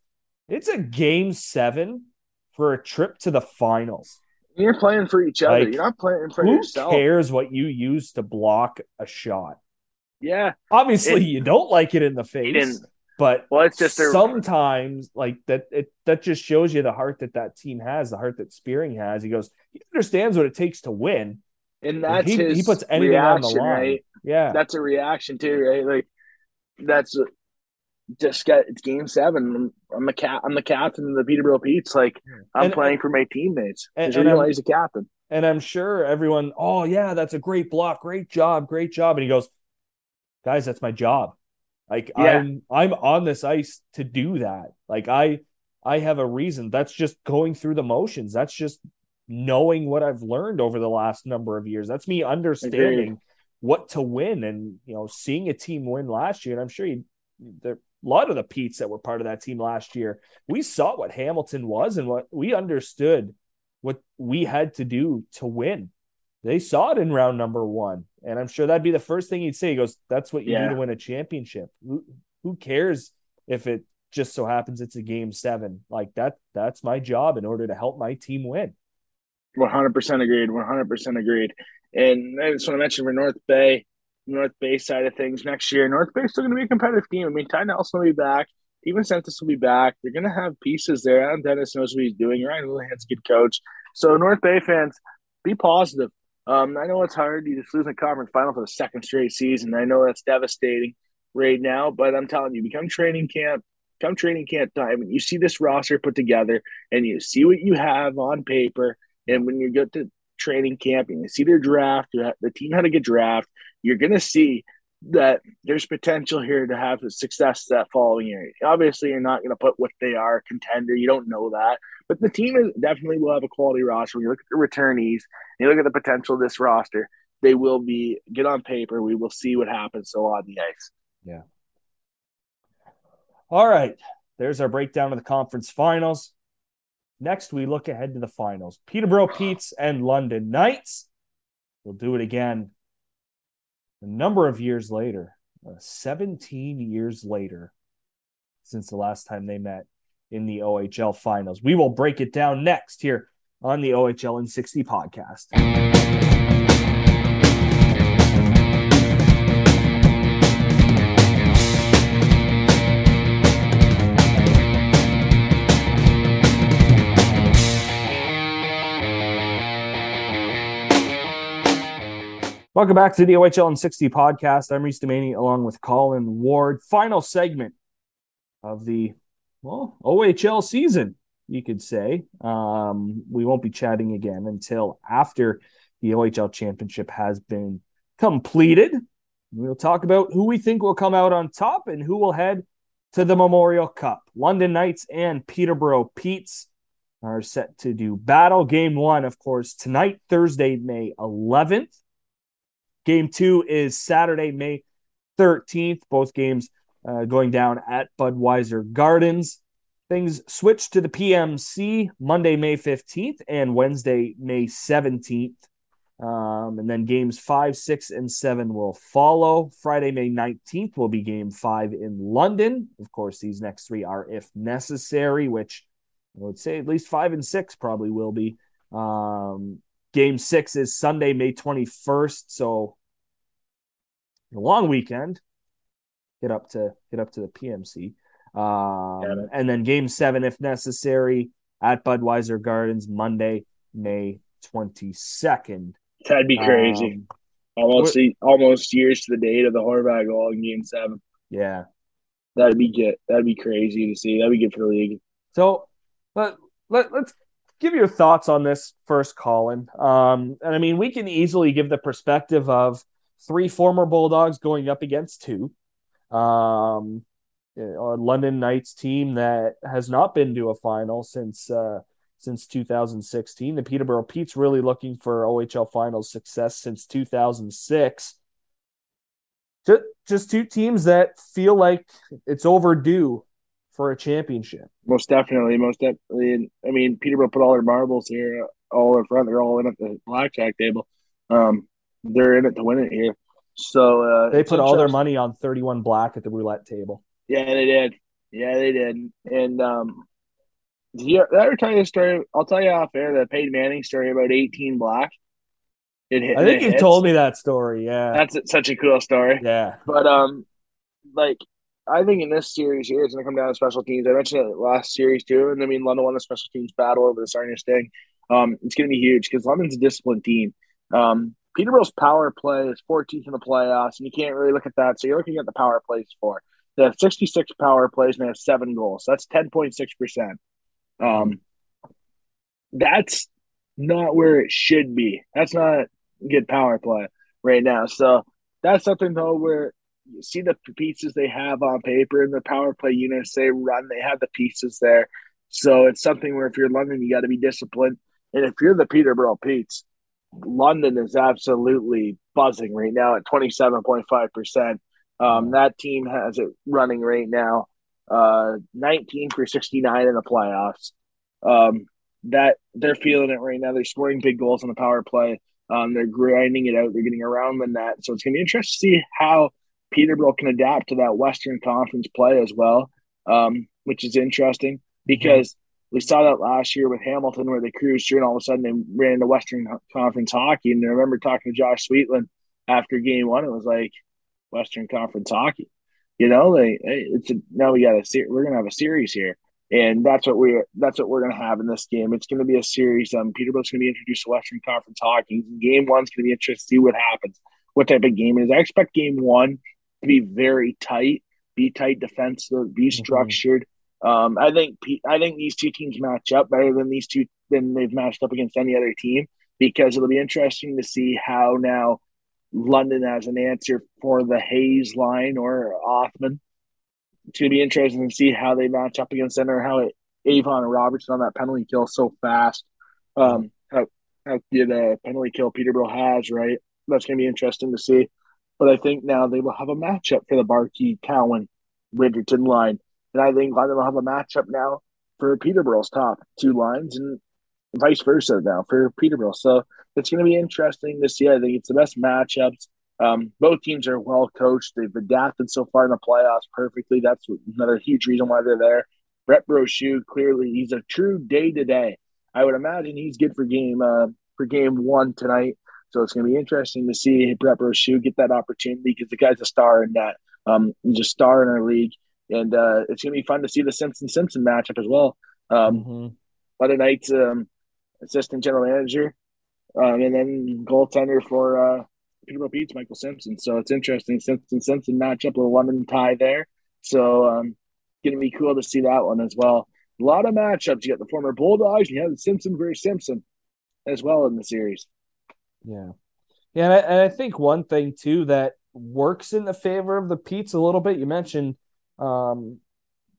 it's a game seven for a trip to the finals. You're playing for each other. Like, You're not playing for who yourself. Who cares what you use to block a shot? Yeah. Obviously, it, you don't like it in the face. But well, it's just sometimes like that. It that just shows you the heart that that team has, the heart that Spearing has. He goes, he understands what it takes to win, and that's he, his he puts anything reaction, on the line. Right? Yeah, that's a reaction too, right? Like that's just got it's game seven. I'm the cat. I'm the captain of the Peterborough Petes. Like I'm and, playing for my teammates. And, and realize the captain. And I'm sure everyone. Oh yeah, that's a great block. Great job. Great job. And he goes, guys, that's my job. Like yeah. I'm I'm on this ice to do that. Like I I have a reason. That's just going through the motions. That's just knowing what I've learned over the last number of years. That's me understanding what to win and you know seeing a team win last year. And I'm sure you, there a lot of the Petes that were part of that team last year, we saw what Hamilton was and what we understood what we had to do to win. They saw it in round number one. And I'm sure that'd be the first thing he'd say. He goes, That's what you yeah. do to win a championship. Who, who cares if it just so happens it's a game seven? Like that, that's my job in order to help my team win. 100% agreed. 100% agreed. And I just want to mention for North Bay. North Bay side of things next year. North Bay still going to be a competitive team. I mean, Ty Nelson will be back. Even Sentis will be back. They're going to have pieces there. Adam Dennis knows what he's doing. Ryan Oulahen's a good coach. So, North Bay fans, be positive. Um, I know it's hard. You just lose the conference final for the second straight season. I know that's devastating right now, but I'm telling you, become training camp, come training camp time and you see this roster put together and you see what you have on paper, and when you get to training camp and you see their draft, the team had a good draft, you're going to see that there's potential here to have success that following year. Obviously, you're not going to put what they are contender. You don't know that, but the team is definitely will have a quality roster. When you look at the returnees, you look at the potential of this roster. They will be get on paper. We will see what happens so on the ice. Yeah. All right. There's our breakdown of the conference finals. Next, we look ahead to the finals. Peterborough Petes and London Knights. We'll do it again a number of years later, uh, 17 years later, since the last time they met in the OHL finals. We will break it down next here on the OHL in 60 podcast. Welcome back to the OHL in 60 podcast. I'm Reese Demaney along with Colin Ward. Final segment of the well OHL season, you could say. Um, we won't be chatting again until after the OHL championship has been completed. We'll talk about who we think will come out on top and who will head to the Memorial Cup. London Knights and Peterborough Petes are set to do battle. Game one, of course, tonight, Thursday, May 11th. Game two is Saturday, May 13th. Both games uh, going down at Budweiser Gardens. Things switch to the PMC Monday, May 15th and Wednesday, May 17th. Um, and then games five, six, and seven will follow. Friday, May 19th will be game five in London. Of course, these next three are if necessary, which I would say at least five and six probably will be. Um, Game six is Sunday, May 21st. So a long weekend. Get up to get up to the PMC. Um, and then game seven, if necessary, at Budweiser Gardens, Monday, May 22nd. That'd be crazy. Um, almost almost years to the date of the Horvat goal in game seven. Yeah. That'd be good. That'd be crazy to see. That'd be good for the league. So let, let, let's give your thoughts on this first, Colin. Um, and I mean, we can easily give the perspective of three former Bulldogs going up against two. Um, a London Knights team that has not been to a final since uh, since 2016. The Peterborough Petes really looking for OHL finals success since 2006. Just, just two teams that feel like it's overdue for a championship. Most definitely, most definitely. I mean, Peterborough put all their marbles here, all in front. They're all in at the blackjack table. Um, they're in it to win it here. So uh, they put all their money on 31 black at the roulette table. Yeah, they did. Yeah, they did. And um, did you ever tell you a story? I'll tell you off air the Peyton Manning story about 18 black. It hit, I think you've hits. told me that story. Yeah, that's such a cool story. Yeah, but um, like I think in this series here, it's going to come down to special teams. I mentioned it last series too, and I mean London won the special teams battle over the Sarnia Sting. Um, it's going to be huge because London's a disciplined team. Um, Peterborough's power play is 14th in the playoffs, and you can't really look at that. So you're looking at the power plays for. They have 66 power plays and they have seven goals. That's 10.6%. Um, that's not where it should be. That's not good power play right now. So that's something though where you see the pieces they have on paper in the power play units they run, they have the pieces there. So it's something where if you're London, you got to be disciplined. And if you're the Peterborough Petes, London is absolutely buzzing right now at 27.5%. Um, that team has it running right now, uh, 19 for 69 in the playoffs. Um, that they're feeling it right now. They're scoring big goals on the power play. Um, they're grinding it out. They're getting around the net. So it's going to be interesting to see how Peterborough can adapt to that Western Conference play as well, um, which is interesting because. We saw that last year with Hamilton where they cruised through and all of a sudden they ran into Western Conference hockey. And I remember talking to Josh Sweetland after game one. It was like Western Conference hockey. You know, like it's a, now we got a we're gonna have a series here, and that's what we that's what we're gonna have in this game. It's gonna be a series. Um, Peterborough's gonna be introduced to Western Conference hockey. Game one's gonna be interesting to see what happens, what type of game it is. I expect game one to be very tight, be tight defensive, be mm-hmm. structured. Mm-hmm. Um, I think I think these two teams match up better than these two than they've matched up against any other team because it'll be interesting to see how now London has an answer for the Hayes line or Othmann. It's going to be interesting to see how they match up against center, how it, Avon and Robertson on that penalty kill so fast. Um, how how a penalty kill Peterborough has, right? That's going to be interesting to see. But I think now they will have a matchup for the Barkey, Cowan, Winterton line. And I think London will have a matchup now for Peterborough's top two lines and vice versa now for Peterborough. So it's going to be interesting to see. I think it's the best matchups. Um, both teams are well coached. They've adapted so far in the playoffs perfectly. That's another huge reason why they're there. Brett Brochu, clearly, he's a true day to day. I would imagine he's good for game uh, for game one tonight. So it's going to be interesting to see Brett Brochu get that opportunity because the guy's a star in that. Um, he's a star in our league, and uh, it's going to be fun to see the Simpson Simpson matchup as well. Um, mm-hmm. Monday night's um, assistant general manager, um, and then goaltender for uh, Peterborough Petes Michael Simpson. So it's interesting. Simpson Simpson matchup a London tie there. So um, going to be cool to see that one as well. A lot of matchups. You got the former Bulldogs, and you have the Simpson versus Simpson as well in the series. Yeah, yeah, and I, and I think one thing too that works in the favor of the Petes a little bit. You mentioned um,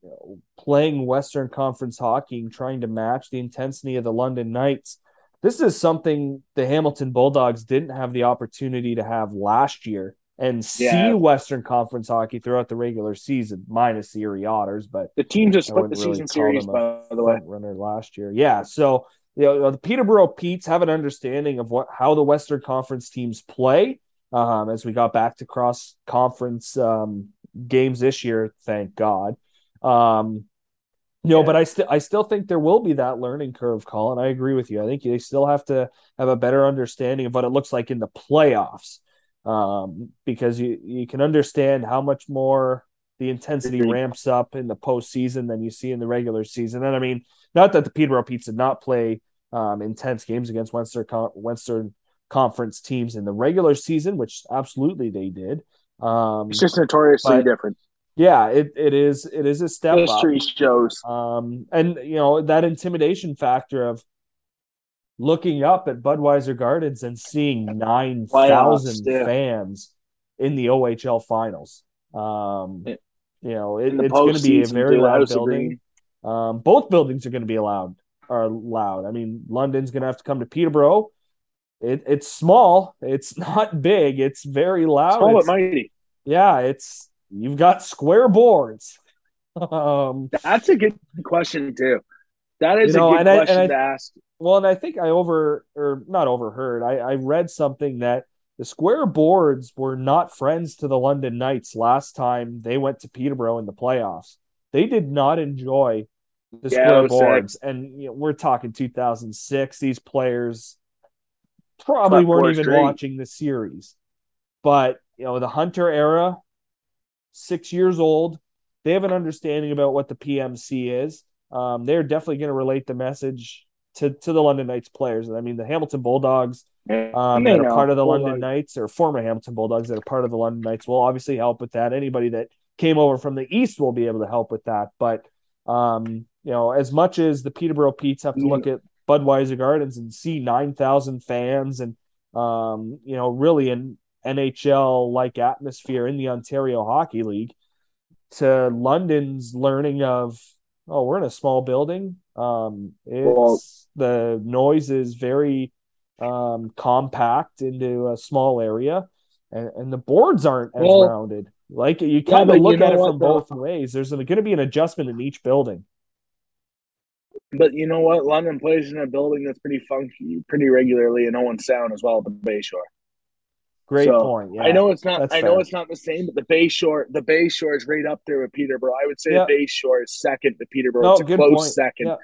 you know, playing Western Conference hockey and trying to match the intensity of the London Knights. This is something the Hamilton Bulldogs didn't have the opportunity to have last year and see. Western Conference hockey throughout the regular season, minus the Erie Otters. But the team just split the really season series, by the way. Runner last year, yeah. So you know the Peterborough Petes have an understanding of what how the Western Conference teams play. Um, as we got back to cross conference um, games this year, thank God. Um, no, yeah. but I still I still think there will be that learning curve, Colin. I agree with you. I think they still have to have a better understanding of what it looks like in the playoffs, um, because you you can understand how much more the intensity ramps up in the postseason than you see in the regular season. And I mean, not that the Peterborough Petes did not play um, intense games against Western Western Conference teams in the regular season, which absolutely they did. Um, it's just notoriously but, different yeah, it, it is it is a step up. History up. shows. Um, and you know that intimidation factor of looking up at Budweiser Gardens and seeing nine thousand fans in the OHL finals. Um, it, you know, it, it's going to be a very loud building. Um, both buildings are going to be allowed are loud. I mean, London's going to have to come to Peterborough. It, it's small. It's not big. It's very loud. Small it's, but mighty. Yeah, it's You've got square boards. um, That's a good question too. That is you know, a good question I, I, to ask. Well, and I think I over or not overheard. I, I read something that the square boards were not friends to the London Knights last time they went to Peterborough in the playoffs. They did not enjoy the yeah, square boards, and you know, we're talking 2006. These players probably weren't even street. watching the series, but you know the Hunter era six years old. They have an understanding about what the PMC is. Um, they're definitely going to relate the message to, to the London Knights players. And I mean, the Hamilton Bulldogs um, that are part of the London Knights or former Hamilton Bulldogs that are part of the London Knights will obviously help with that. Anybody that came over from the East will be able to help with that. But, um, you know, as much as the Peterborough Petes have to look at Budweiser Gardens and see 9,000 fans and, um, you know, really an NHL like atmosphere in the Ontario Hockey League to London's learning of oh we're in a small building. Um it's well, the noise is very um compact into a small area and, and the boards aren't as well, rounded. Like you kind of yeah, look at it from both ways. There's going to be an adjustment in each building. But you know what? London plays in a building that's pretty funky pretty regularly and Owen Sound as well at the bayshore Great so, point. Yeah, I know it's not. I fair. know it's not the same, but the Bayshore, the Bayshore is right up there with Peterborough. I would say the Bayshore is second to Peterborough. No, it's a close point. second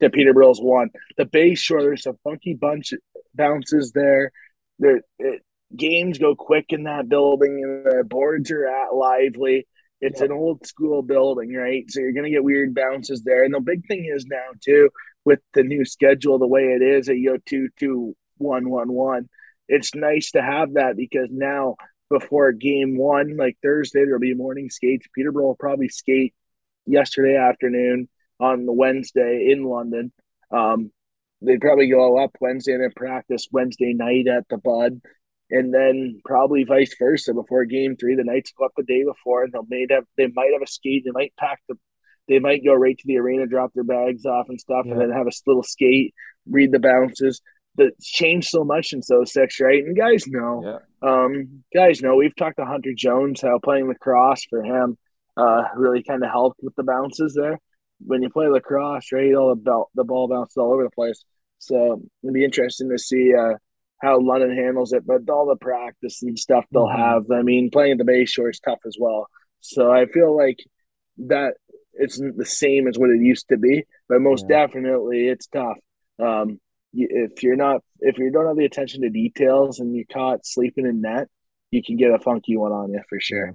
to Peterborough's one. The Bayshore, there's a funky bunch of bounces there. There, it, games go quick in that building, and the boards are at lively. It's an old school building, right? So you're gonna get weird bounces there. And the big thing is now too with the new schedule, the way it is, a yo two two one one one it's nice to have that because now before game one, like Thursday, there'll be morning skates. Peterborough will probably skate yesterday afternoon on the Wednesday in London. Um, they'd probably go up Wednesday and then practice Wednesday night at the Bud, and then probably vice versa before Game Three. The Knights go up the day before, and they'll made have they might have a skate. They might pack the. They might go right to the arena, drop their bags off and stuff, yeah. and then have a little skate, read the bounces. That's changed so much in so six, right? And guys know, yeah. um, guys know. We've talked to Hunter Jones how playing lacrosse for him uh, really kind of helped with the bounces there. When you play lacrosse, right, all the belt, the ball bounces all over the place. So it'd be interesting to see uh, how London handles it. But all the practice and stuff they'll mm-hmm. have. I mean, playing at the Bayshore is tough as well. So I feel like that it's the same as what it used to be, but most yeah. definitely it's tough. Um, if you're not, if you don't have the attention to details and you're caught sleeping in net, you can get a funky one on you for sure.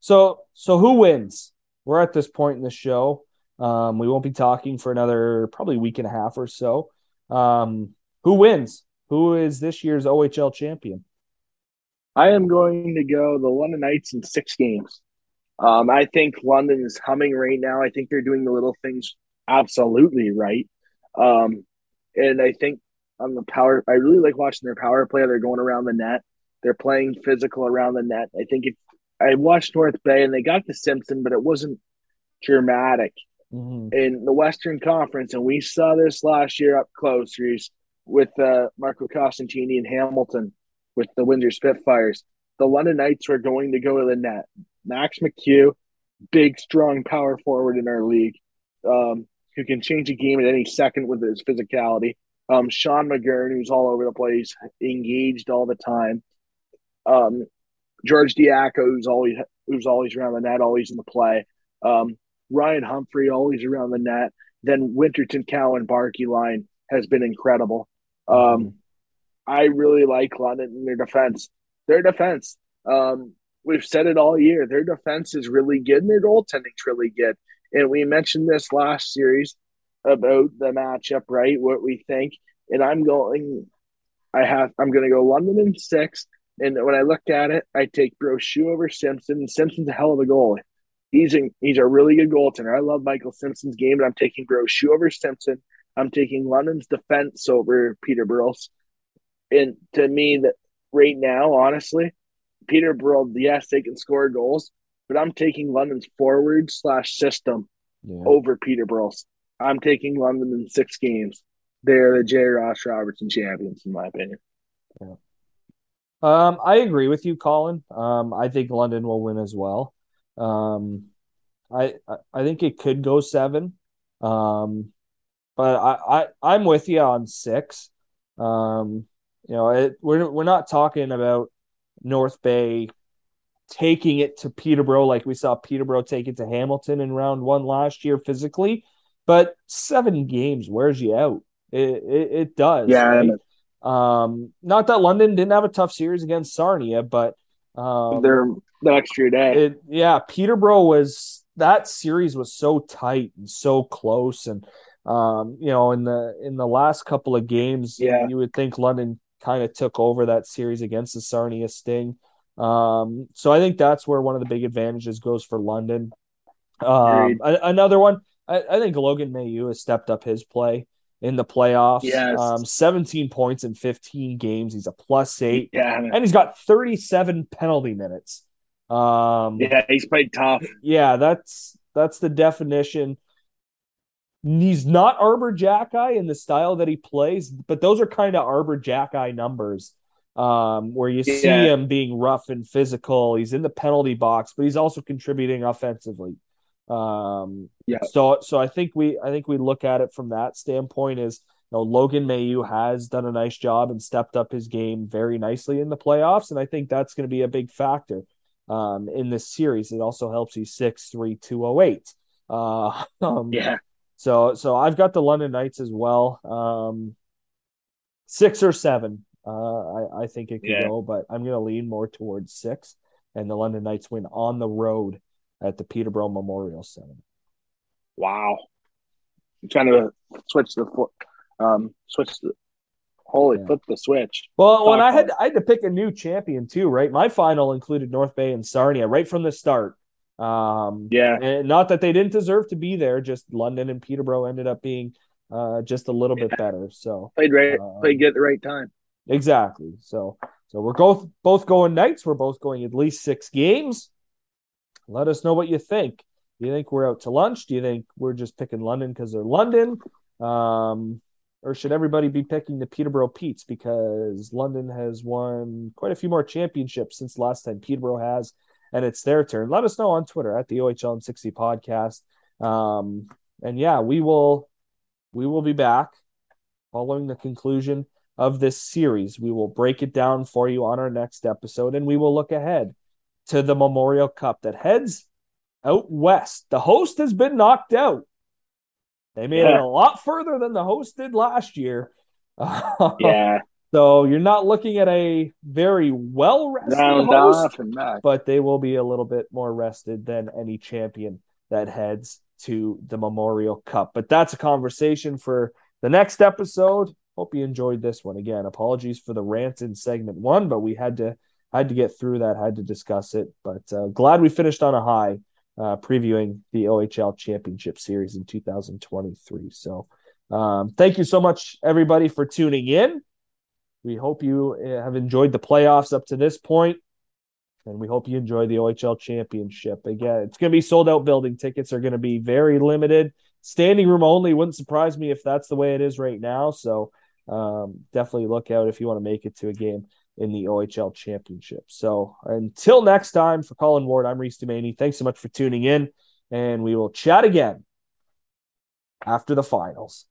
So, so who wins? We're at this point in the show. Um, we won't be talking for another probably week and a half or so. Um, who wins? Who is this year's OHL champion? I am going to go the London Knights in six games. Um, I think London is humming right now. I think they're doing the little things absolutely right. Um, and I think on the power, I really like watching their power play. They're going around the net. They're playing physical around the net. I think it, I watched North Bay and they got the Simpson, but it wasn't dramatic mm-hmm. in the Western Conference. And we saw this last year up close, with uh, Marco Costantini and Hamilton with the Windsor Spitfires. The London Knights were going to go to the net. Max McCue, big, strong power forward in our league, um, who can change a game at any second with his physicality. Um, Sean McGurn, who's all over the place, engaged all the time. Um, George Diaco, who's always who's always around the net, always in the play. Um, Ryan Humphrey, always around the net. Then Winterton, Cowan, Barkey line has been incredible. Um. I really like London in their defense. Their defense, um, we've said it all year. Their defense is really good, and their goaltending's really good. And we mentioned this last series about the matchup, right? What we think, and I'm going. I have. I'm going to go London in six. And when I look at it, I take Brochu over Simpson. Simpson's a hell of a goalie. He's a, he's a really good goaltender. I love Michael Simpson's game, but I'm taking Brochu over Simpson. I'm taking London's defense over Peterborough's. And to me, that right now, honestly, Peterborough, yes, they can score goals, but I'm taking London's forward slash system yeah. over Peterborough's. I'm taking London in six games. They're the J. Ross Robertson champions, in my opinion. Yeah. Um, I agree with you, Colin. Um, I think London will win as well. Um, I I think it could go seven. Um, but I, I I'm with you on six. Um, you know, it, we're we're not talking about North Bay taking it to Peterborough like we saw Peterborough take it to Hamilton in round one last year physically, but seven games wears you out. It it, it does. Yeah, right? Um, not that London didn't have a tough series against Sarnia, but um, they're the extra day. It, yeah, Peterborough was that series was so tight and so close, and um, you know, in the in the last couple of games, yeah. you would think London kind of took over that series against the Sarnia Sting. Um, so I think that's where one of the big advantages goes for London. Um, another one, I, I, think Logan Mailloux has stepped up his play in the playoffs. Yes. Um, 17 points in 15 games. He's a plus eight. Yeah. And he's got 37 penalty minutes. Um, yeah, he's played tough. Yeah, that's that's the definition. He's not Arber Xhekaj in the style that he plays, but those are kind of Arber Xhekaj numbers. Um, where you see him being rough and physical. He's in the penalty box, but he's also contributing offensively. Um, yeah. So so I think we I think we look at it from that standpoint is you know Logan Mailloux has done a nice job and stepped up his game very nicely in the playoffs, and I think that's going to be a big factor um, in this series. It also helps you six three two oh eight. Uh, um, yeah. So so I've got the London Knights as well. Um, six or seven. Uh, I, I think it could yeah. go, but I'm going to lean more towards six, and the London Knights win on the road at the Peterborough Memorial Center. Wow. I'm trying to switch the um switch the holy yeah. flip the switch. Well, when I had I had to pick a new champion too, right? My final included North Bay and Sarnia right from the start. Um, yeah, and not that they didn't deserve to be there, just London and Peterborough ended up being uh, just a little bit better. So played right, um, played good at the right time. Exactly. So so we're both both going Knights. We're both going at least six games. Let us know what you think. Do you think we're out to lunch? Do you think we're just picking London because they're London? Um, or should everybody be picking the Peterborough Petes because London has won quite a few more championships since last time Peterborough has, and it's their turn. Let us know on Twitter at the OHL 60 podcast. Um, and yeah, we will we will be back following the conclusion of this series. We will break it down for you on our next episode, and we will look ahead to the Memorial Cup that heads out west. The host has been knocked out. They made yeah. it a lot further than the host did last year. yeah. So you're not looking at a very well rested host, but they will be a little bit more rested than any champion that heads to the Memorial Cup. But that's a conversation for the next episode. Hope you enjoyed this one. Again, apologies for the rant in segment one, but we had to had to get through that, had to discuss it. But uh, glad we finished on a high, uh, previewing the OHL Championship Series in 2023. So, um, thank you so much, everybody, for tuning in. We hope you uh, have enjoyed the playoffs up to this point, and we hope you enjoy the OHL Championship. Again, it's going to be sold out building. Tickets are going to be very limited. Standing room only. Wouldn't surprise me if that's the way it is right now. So, um, definitely look out if you want to make it to a game in the OHL Championship. So until next time, for Colin Ward, I'm Reese Dumaney. Thanks so much for tuning in, and we will chat again after the finals.